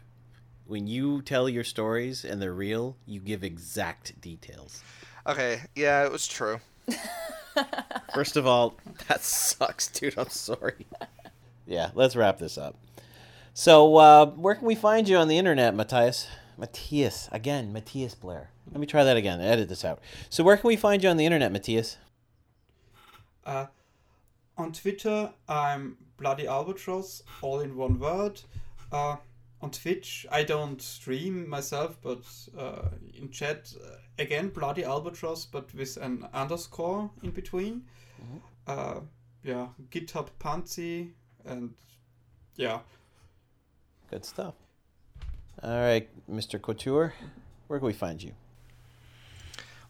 When you tell your stories and they're real, you give exact details. Okay, yeah, it was true. First of all, that sucks, dude. I'm sorry. yeah, let's wrap this up. So, uh, where can we find you on the internet, Mathias? Mathias. Again, Mathias Blair. Let me try that again. Edit this out. So, where can we find you on the internet, Mathias? Uh, on Twitter, I'm Bloody Albatross, all in one word. Uh, on Twitch. I don't stream myself, but uh, in chat uh, again, Bloody Albatross, but with an underscore in between. Mhm. Uh, yeah, GitHub Panzi, and yeah, Good stuff. All right, Mr. Couture, where can we find you?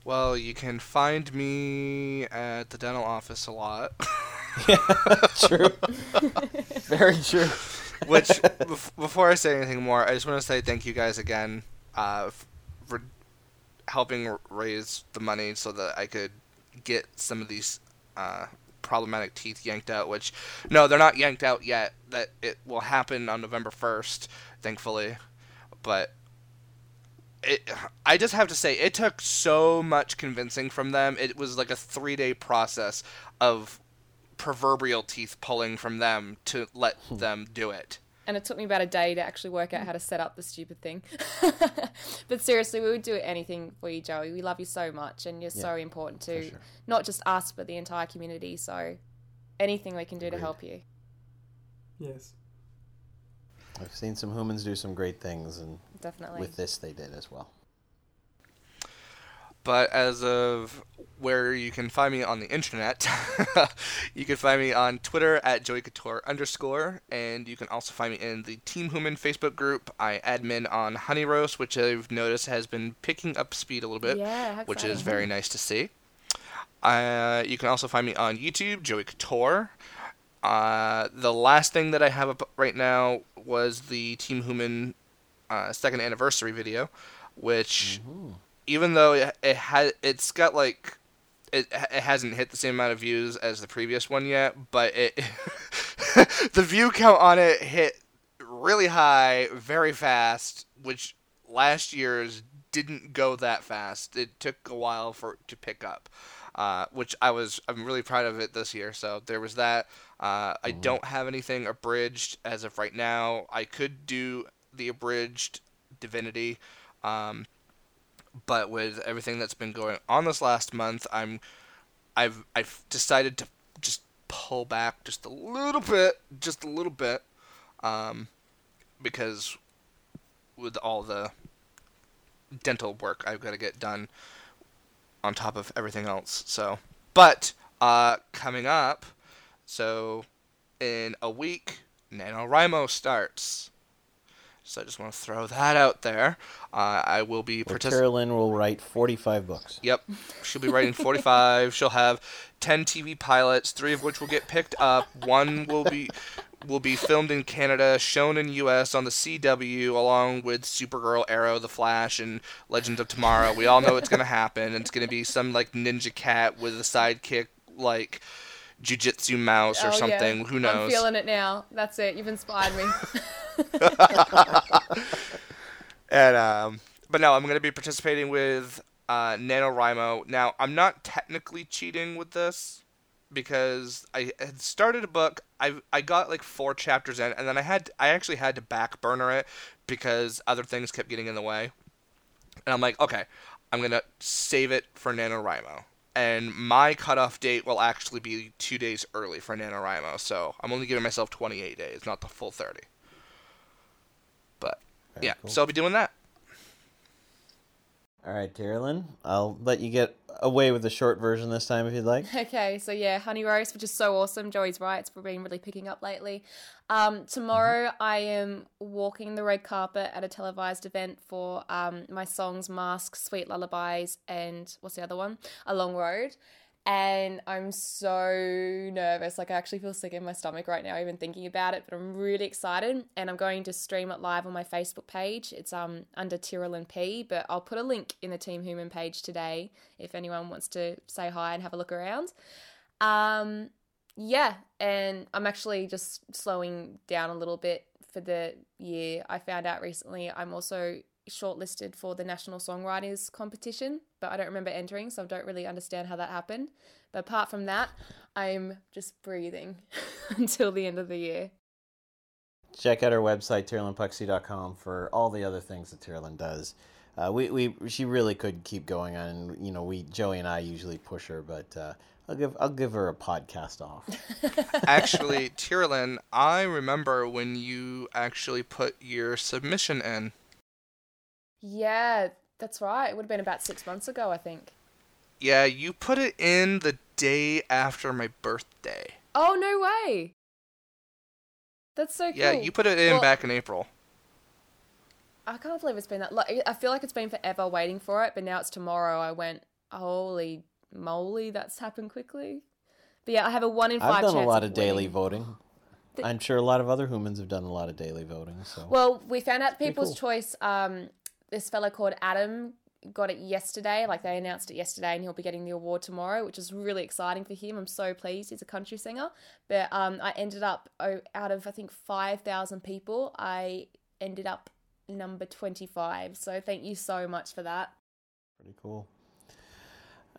Well, you can find me at the dental office a lot. yeah, true. Very true. Which, bef- before I say anything more, I just want to say thank you guys again uh, for helping raise the money so that I could get some of these uh, problematic teeth yanked out. Which, no, they're not yanked out yet. That it will happen on November first, thankfully. But it, I just have to say, it took so much convincing from them. It was like a three day process of proverbial teeth pulling from them to let hmm. them do it. And it took me about a day to actually work out how to set up the stupid thing. but seriously, we would do anything for you, Joey. We love you so much, and you're so important to sure. not just us, but the entire community. So anything we can do to help you. yes. I've seen some humans do some great things, and Definitely. with this they did as well. But as of where you can find me on the internet, you can find me on Twitter at Joey Couture underscore, and you can also find me in the Team Human Facebook group. I admin on Honey Roast, which I've noticed has been picking up speed a little bit, Yeah, which is very nice to see. Uh, you can also find me on YouTube, Joey Couture. Uh, the last thing that I have up right now was the Team Human uh, second anniversary video, which even though it, it had it's got like it, it hasn't hit the same amount of views as the previous one yet, but it the view count on it hit really high very fast, which last year's didn't go that fast. It took a while for it to pick up. Uh, which I was I'm really proud of it this year. So there was that. Uh, I don't have anything abridged as of right now. I could do the abridged Divinity, um, but with everything that's been going on this last month, I'm I've I've decided to just pull back just a little bit, just a little bit, um, because with all the dental work I've got to get done on top of everything else. So, but uh, coming up, so in a week, NaNoWriMo starts. So I just want to throw that out there. Uh, I will be participating. Tyrolin will write 45 books. Yep. She'll be writing 45. She'll have 10 TV pilots, 3 of which will get picked up. One will be will be filmed in Canada, shown in US on the CW along with Supergirl, Arrow, The Flash and Legends of Tomorrow. We all know it's going to happen. It's going to be some like ninja cat with a sidekick like Jujitsu Mouse or Oh, yeah. something. Who knows? I'm feeling it now. That's it. You've inspired me. And um, but no, I'm gonna be participating with uh, NaNoWriMo. Now, I'm not technically cheating with this because I had started a book. I I got like four chapters in, and then I had I actually had to back burner it because other things kept getting in the way. And I'm like, okay, I'm gonna save it for NaNoWriMo. And my cutoff date will actually be two days early for NaNoWriMo, so I'm only giving myself 28 days, not the full 30. But Very yeah, cool. so I'll be doing that. All right, Tyrolin, I'll let you get away with the short version this time if you'd like. Okay, so yeah, Honey Roast, which is so awesome. Joey's right, it's been really picking up lately. Um, tomorrow, I am walking the red carpet at a televised event for um, my songs Masks, Sweet Lullabies, and what's the other one? A Long Road. And I'm so nervous. Like, I actually feel sick in my stomach right now, even thinking about it, but I'm really excited. And I'm going to stream it live on my Facebook page. It's um under Tyrolin P, but I'll put a link in the Team Human page today if anyone wants to say hi and have a look around. Um, yeah, and I'm actually just slowing down a little bit for the year. I found out recently I'm also shortlisted for the National Songwriters Competition, but I don't remember entering, so I don't really understand how that happened. But apart from that, I'm just breathing until the end of the year. Check out our website, tyrolinpuxty.com, for all the other things that Tara does. uh, we, we she really could keep going on. You know, we Joey and I usually push her, but uh, I'll give I'll give her a podcast off. Actually, Tyrolin, I remember when you actually put your submission in. Yeah, that's right. It would have been about six months ago, I think. Yeah, you put it in the day after my birthday. Oh no way! That's so cool. Yeah, you put it in Well- back in April. I can't believe it's been that. Like, I feel like it's been forever waiting for it, but now it's tomorrow. I went, holy moly, that's happened quickly. But yeah, I have a one in 5 I've done a lot of daily voting. The- I'm sure a lot of other humans have done a lot of daily voting. So Well, we found out People's cool. Choice. Um, this fella called Adam got it yesterday. Like they announced it yesterday, and he'll be getting the award tomorrow, which is really exciting for him. I'm so pleased. He's a country singer. But um, I ended up oh, out of I think five thousand people, I ended up number twenty five. So thank you so much for that. Pretty cool.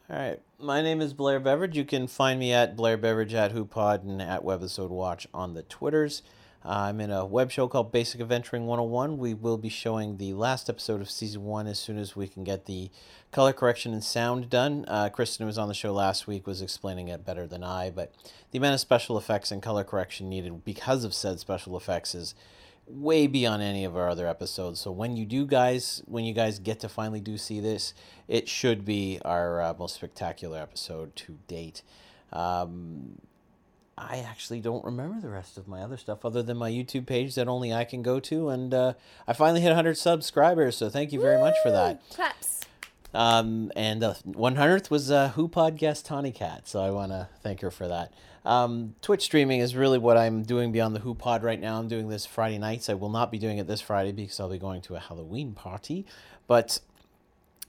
All right. My name is Blair Beveridge. You can find me at Blair Beveridge at HooPod and at Webisode Watch on the Twitters. I'm in a web show called Basic Adventuring 101. We will be showing the last episode of season one as soon as we can get the color correction and sound done. Uh, Kristen, who was on the show last week, was explaining it better than I, but the amount of special effects and color correction needed because of said special effects is way beyond any of our other episodes. So when you do, guys, when you guys get to finally do see this, it should be our uh, most spectacular episode to date. Um, I actually don't remember the rest of my other stuff other than my YouTube page that only I can go to, and uh, I finally hit 100 subscribers. So thank you very much for that. Claps. Um, and the 100th was uh, HooPod guest Tawny Cat, so I want to thank her for that. Um, Twitch streaming is really what I'm doing beyond the HooPod right now. I'm doing this Friday nights. I will not be doing it this Friday because I'll be going to a Halloween party. But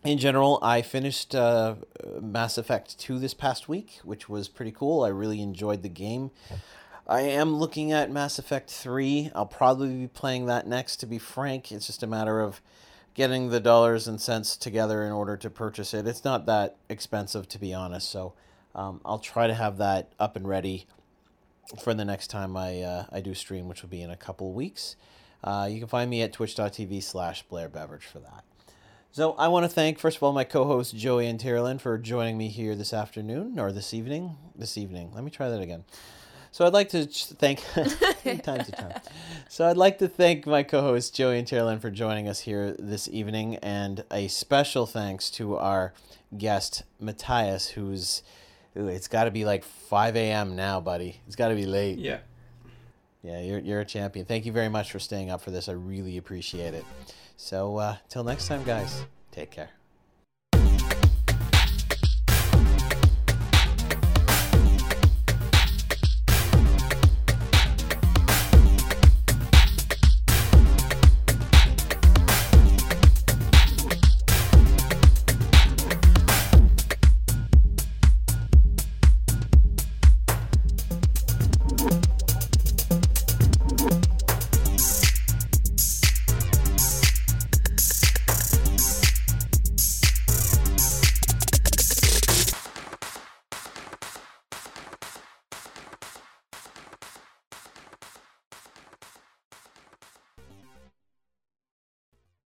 in general, I finished uh, Mass Effect 2 this past week, which was pretty cool. I really enjoyed the game. I am looking at Mass Effect 3. I'll probably be playing that next, to be frank. It's just a matter of getting the dollars and cents together in order to purchase it. It's not that expensive, to be honest. So um, I'll try to have that up and ready for the next time I, uh, I do stream, which will be in a couple weeks. Uh, you can find me at twitch.tv slash Blair Beveridge for that. So I want to thank, first of all, my co-host Joey and Tyrolin for joining me here this afternoon or this evening. This evening. Let me try that again. So I'd like to thank three times a time. So I'd like to thank my co-host Joey and Tyrolin for joining us here this evening, and a special thanks to our guest Mathias, who's ooh, it's got to be like 5 a.m. now, buddy. It's got to be late. Yeah. Yeah, you're, you're a champion. Thank you very much for staying up for this. I really appreciate it. So, uh, till next time, guys, take care.